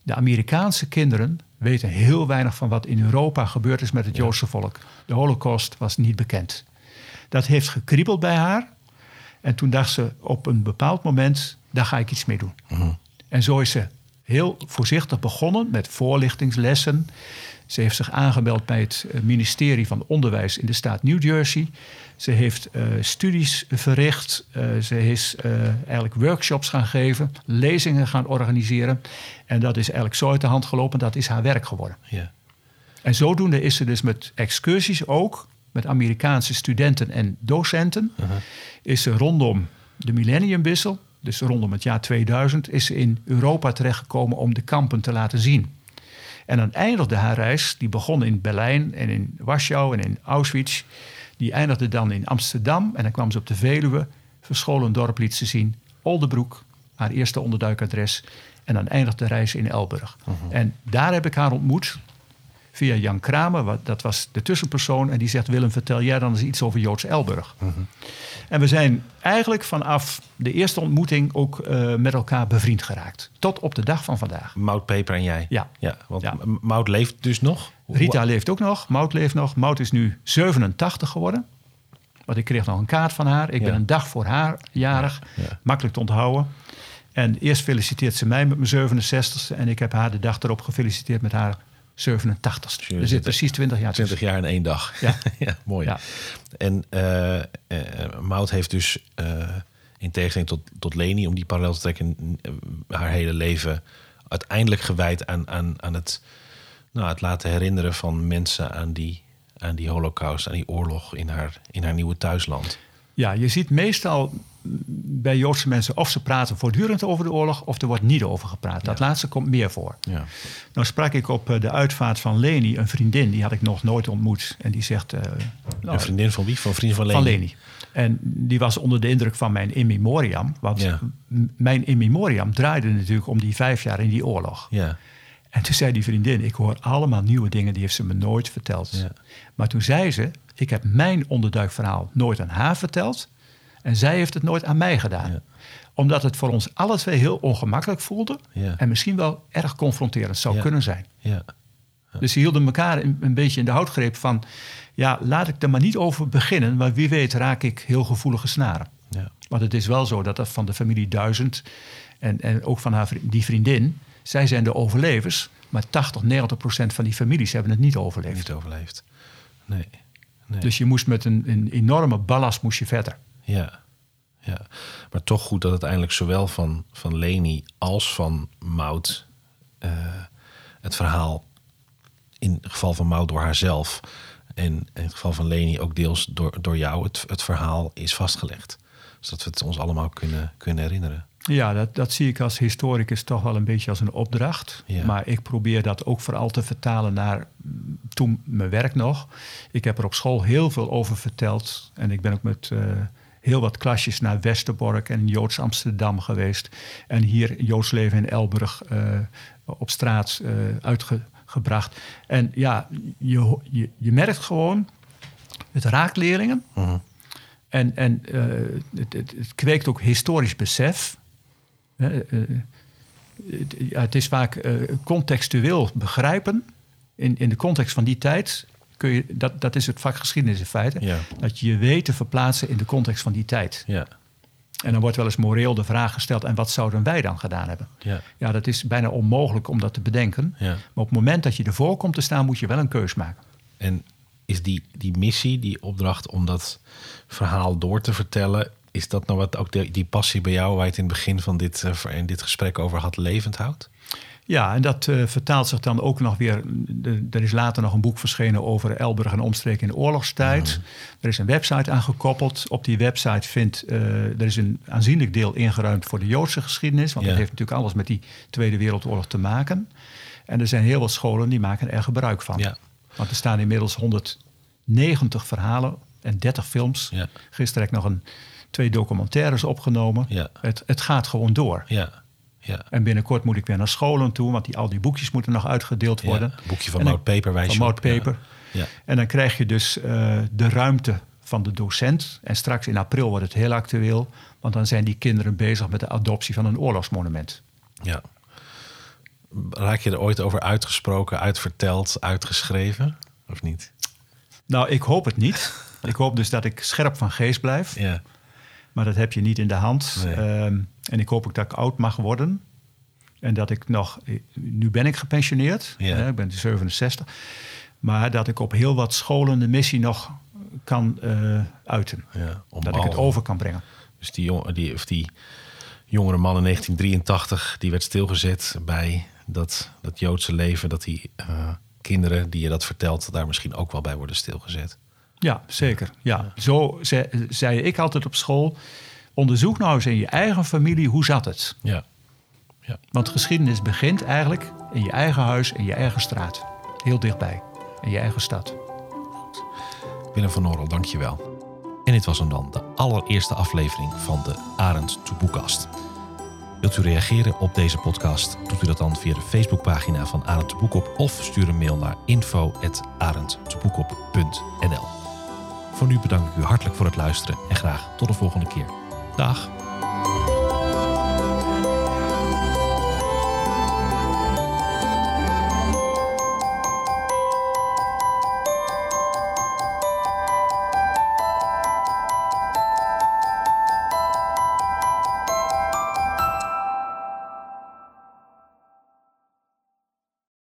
B: De Amerikaanse kinderen weten heel weinig van wat in Europa gebeurd is met het Joodse volk. De Holocaust was niet bekend. Dat heeft gekriebeld bij haar. En toen dacht ze op een bepaald moment, daar ga ik iets mee doen. En zo is ze heel voorzichtig begonnen met voorlichtingslessen. Ze heeft zich aangemeld bij het eh, ministerie van Onderwijs in de staat New Jersey. Ze heeft uh, studies verricht. Uh, ze is uh, eigenlijk workshops gaan geven, lezingen gaan organiseren. En dat is eigenlijk zo uit de hand gelopen, dat is haar werk geworden.
A: Ja.
B: En zodoende is ze dus met excursies ook, met Amerikaanse studenten en docenten, -huh. is ze rondom de millenniumwissel, dus rondom het jaar 2000, is ze in Europa terechtgekomen om de kampen te laten zien. En dan eindigde haar reis, die begon in Berlijn en in Warschau en in Auschwitz. Die eindigde dan in Amsterdam en dan kwam ze op de Veluwe. Verscholen dorp liet ze zien. Oldenbroek, haar eerste onderduikadres. En dan eindigde de reis in Elburg. Uh -huh. En daar heb ik haar ontmoet via Jan Kramer. Dat was de tussenpersoon. En die zegt, Willem, vertel jij dan eens iets over Joods Elburg. -huh. En we zijn eigenlijk vanaf de eerste ontmoeting ook uh, met elkaar bevriend geraakt. Tot op de dag van vandaag.
A: Mout Peper en jij?
B: Ja.
A: ja want ja. Mout leeft dus nog?
B: Rita leeft ook nog. Mout leeft nog. Mout is nu 87 geworden. Want ik kreeg nog een kaart van haar. Ik ja. ben een dag voor haar jarig. Ja. Makkelijk te onthouden. En eerst feliciteert ze mij met mijn 67ste. En ik heb haar de dag erop gefeliciteerd met haar 87ste. Er zit precies 20 jaar
A: 20 jaar in één dag.
B: Ja, [laughs]
A: ja mooi. Ja. En uh, uh, Mout heeft dus, uh, in tegenstelling tot, tot Leni, om die parallel te trekken, haar hele leven uiteindelijk gewijd aan, aan, aan het, nou, het laten herinneren van mensen aan die, aan die holocaust, aan die oorlog in haar, in haar nieuwe thuisland.
B: Ja, je ziet meestal bij Joodse mensen of ze praten voortdurend over de oorlog of er wordt niet over gepraat. Dat ja. laatste komt meer voor.
A: Ja.
B: Nou sprak ik op de uitvaart van Leni, een vriendin, die had ik nog nooit ontmoet. En die zegt... Uh,
A: nou, een vriendin van wie? Van vriend van Leni?
B: Van Leni. En die was onder de indruk van mijn in memoriam. Want
A: Ja.
B: mijn in memoriam draaide natuurlijk om die vijf jaar in die oorlog.
A: Ja.
B: En toen zei die vriendin, ik hoor allemaal nieuwe dingen, die heeft ze me nooit verteld.
A: Ja.
B: Maar toen zei ze, ik heb mijn onderduikverhaal nooit aan haar verteld. En zij heeft het nooit aan mij gedaan.
A: Ja.
B: Omdat het voor ons alle twee heel ongemakkelijk voelde.
A: Ja.
B: En misschien wel erg confronterend zou
A: Ja.
B: kunnen zijn.
A: Ja.
B: Dus ze hielden elkaar een, een beetje in de houtgreep van... ja, laat ik er maar niet over beginnen... maar wie weet raak ik heel gevoelige snaren.
A: Ja.
B: Want het is wel zo dat dat van de familie Duizend... en, en ook van haar, die vriendin... zij zijn de overlevers... maar 80, 90 procent van die families hebben het niet overleefd.
A: Niet overleefd. Nee. nee.
B: Dus je moest met een, een enorme ballast moest je verder.
A: Ja. ja. Maar toch goed dat uiteindelijk zowel van, van Leni als van Mout... eh, het verhaal in het geval van Mout door haarzelf... en in het geval van Leni ook deels door, door jou... Het, het verhaal is vastgelegd. Zodat we het ons allemaal kunnen, kunnen herinneren.
B: Ja, dat, dat zie ik als historicus toch wel een beetje als een opdracht.
A: Ja.
B: Maar ik probeer dat ook vooral te vertalen naar mm, toen mijn werk nog. Ik heb er op school heel veel over verteld. En ik ben ook met eh, heel wat klasjes naar Westerbork en Joods Amsterdam geweest. En hier Joods leven in Elburg eh, op straat eh, uitgebracht. En ja, je, je, je merkt gewoon, het raakt leerlingen.
A: Mhm.
B: En, en eh, het, het, het kweekt ook historisch besef. Het, ja, het is vaak contextueel begrijpen. In, in de context van die tijd kun je, dat, dat is het vak geschiedenis in feite.
A: Ja.
B: Dat je je weet te verplaatsen in de context van die tijd.
A: Ja.
B: En dan wordt wel eens moreel de vraag gesteld: en wat zouden wij dan gedaan hebben?
A: Ja.
B: Ja, dat is bijna onmogelijk om dat te bedenken.
A: Ja.
B: Maar op het moment dat je ervoor komt te staan, moet je wel een keus maken.
A: En is die, die missie, die opdracht om dat verhaal door te vertellen... is dat nou wat ook de, die passie bij jou... waar je het in het begin van dit, in dit gesprek over had, levend houdt?
B: Ja, en dat eh, vertaalt zich dan ook nog weer. de- Er is later nog een boek verschenen over Elburg en omstreken in de oorlogstijd. Er is een website aan gekoppeld. Op die website vindt eh, er is een aanzienlijk deel ingeruimd voor de Joodse geschiedenis. Want
A: Ja.
B: dat heeft natuurlijk alles met die Tweede Wereldoorlog te maken. En er zijn heel wat scholen die maken er gebruik van.
A: Ja.
B: Want er staan inmiddels 190 verhalen en 30 films.
A: Ja.
B: Gisteren heb ik nog een, twee documentaires opgenomen. Het, het gaat gewoon door.
A: Ja. Ja.
B: En binnenkort moet ik weer naar scholen toe, want die, al die boekjes moeten nog uitgedeeld worden.
A: Ja, een boekje van Mout Peper wijs
B: Van Mout.
A: Ja.
B: En dan krijg je dus eh, de ruimte van de docent. En straks in april wordt het heel actueel, want dan zijn die kinderen bezig met de adoptie van een oorlogsmonument.
A: Ja. Raak je er ooit over uitgesproken, uitverteld, uitgeschreven? Of niet?
B: Nou, ik hoop het niet. ik hoop dus dat ik scherp van geest blijf.
A: Ja.
B: Maar dat heb je niet in de hand.
A: Nee.
B: Ehm, en ik hoop ook dat ik oud mag worden. En dat ik nog... Nu ben ik gepensioneerd.
A: Ja.
B: hè, ik ben 67. Maar dat ik op heel wat scholen de missie nog kan eh, uiten.
A: ja
B: dat ik het over kan brengen.
A: Dus die, jong- die, of die jongere man in 1983, die werd stilgezet bij dat, dat Joodse leven. Dat die eh, kinderen die je dat vertelt, daar misschien ook wel bij worden stilgezet.
B: Ja, zeker. Ja. Zo ze- zei ik altijd op school... onderzoek nou eens in je eigen familie, hoe zat het?
A: Ja.
B: Want geschiedenis begint eigenlijk in je eigen huis, in je eigen straat. Heel dichtbij. In je eigen stad.
A: Willem van Norrel, dankjewel. En dit was hem dan, de allereerste aflevering van de Arend to Boekast. Wilt u reageren op deze podcast? Doet u dat dan via de Facebookpagina van Arend de Boekop of stuur een mail naar info.arendteboekop.nl Voor nu bedank ik u hartelijk voor het luisteren en graag tot de volgende keer. Dag!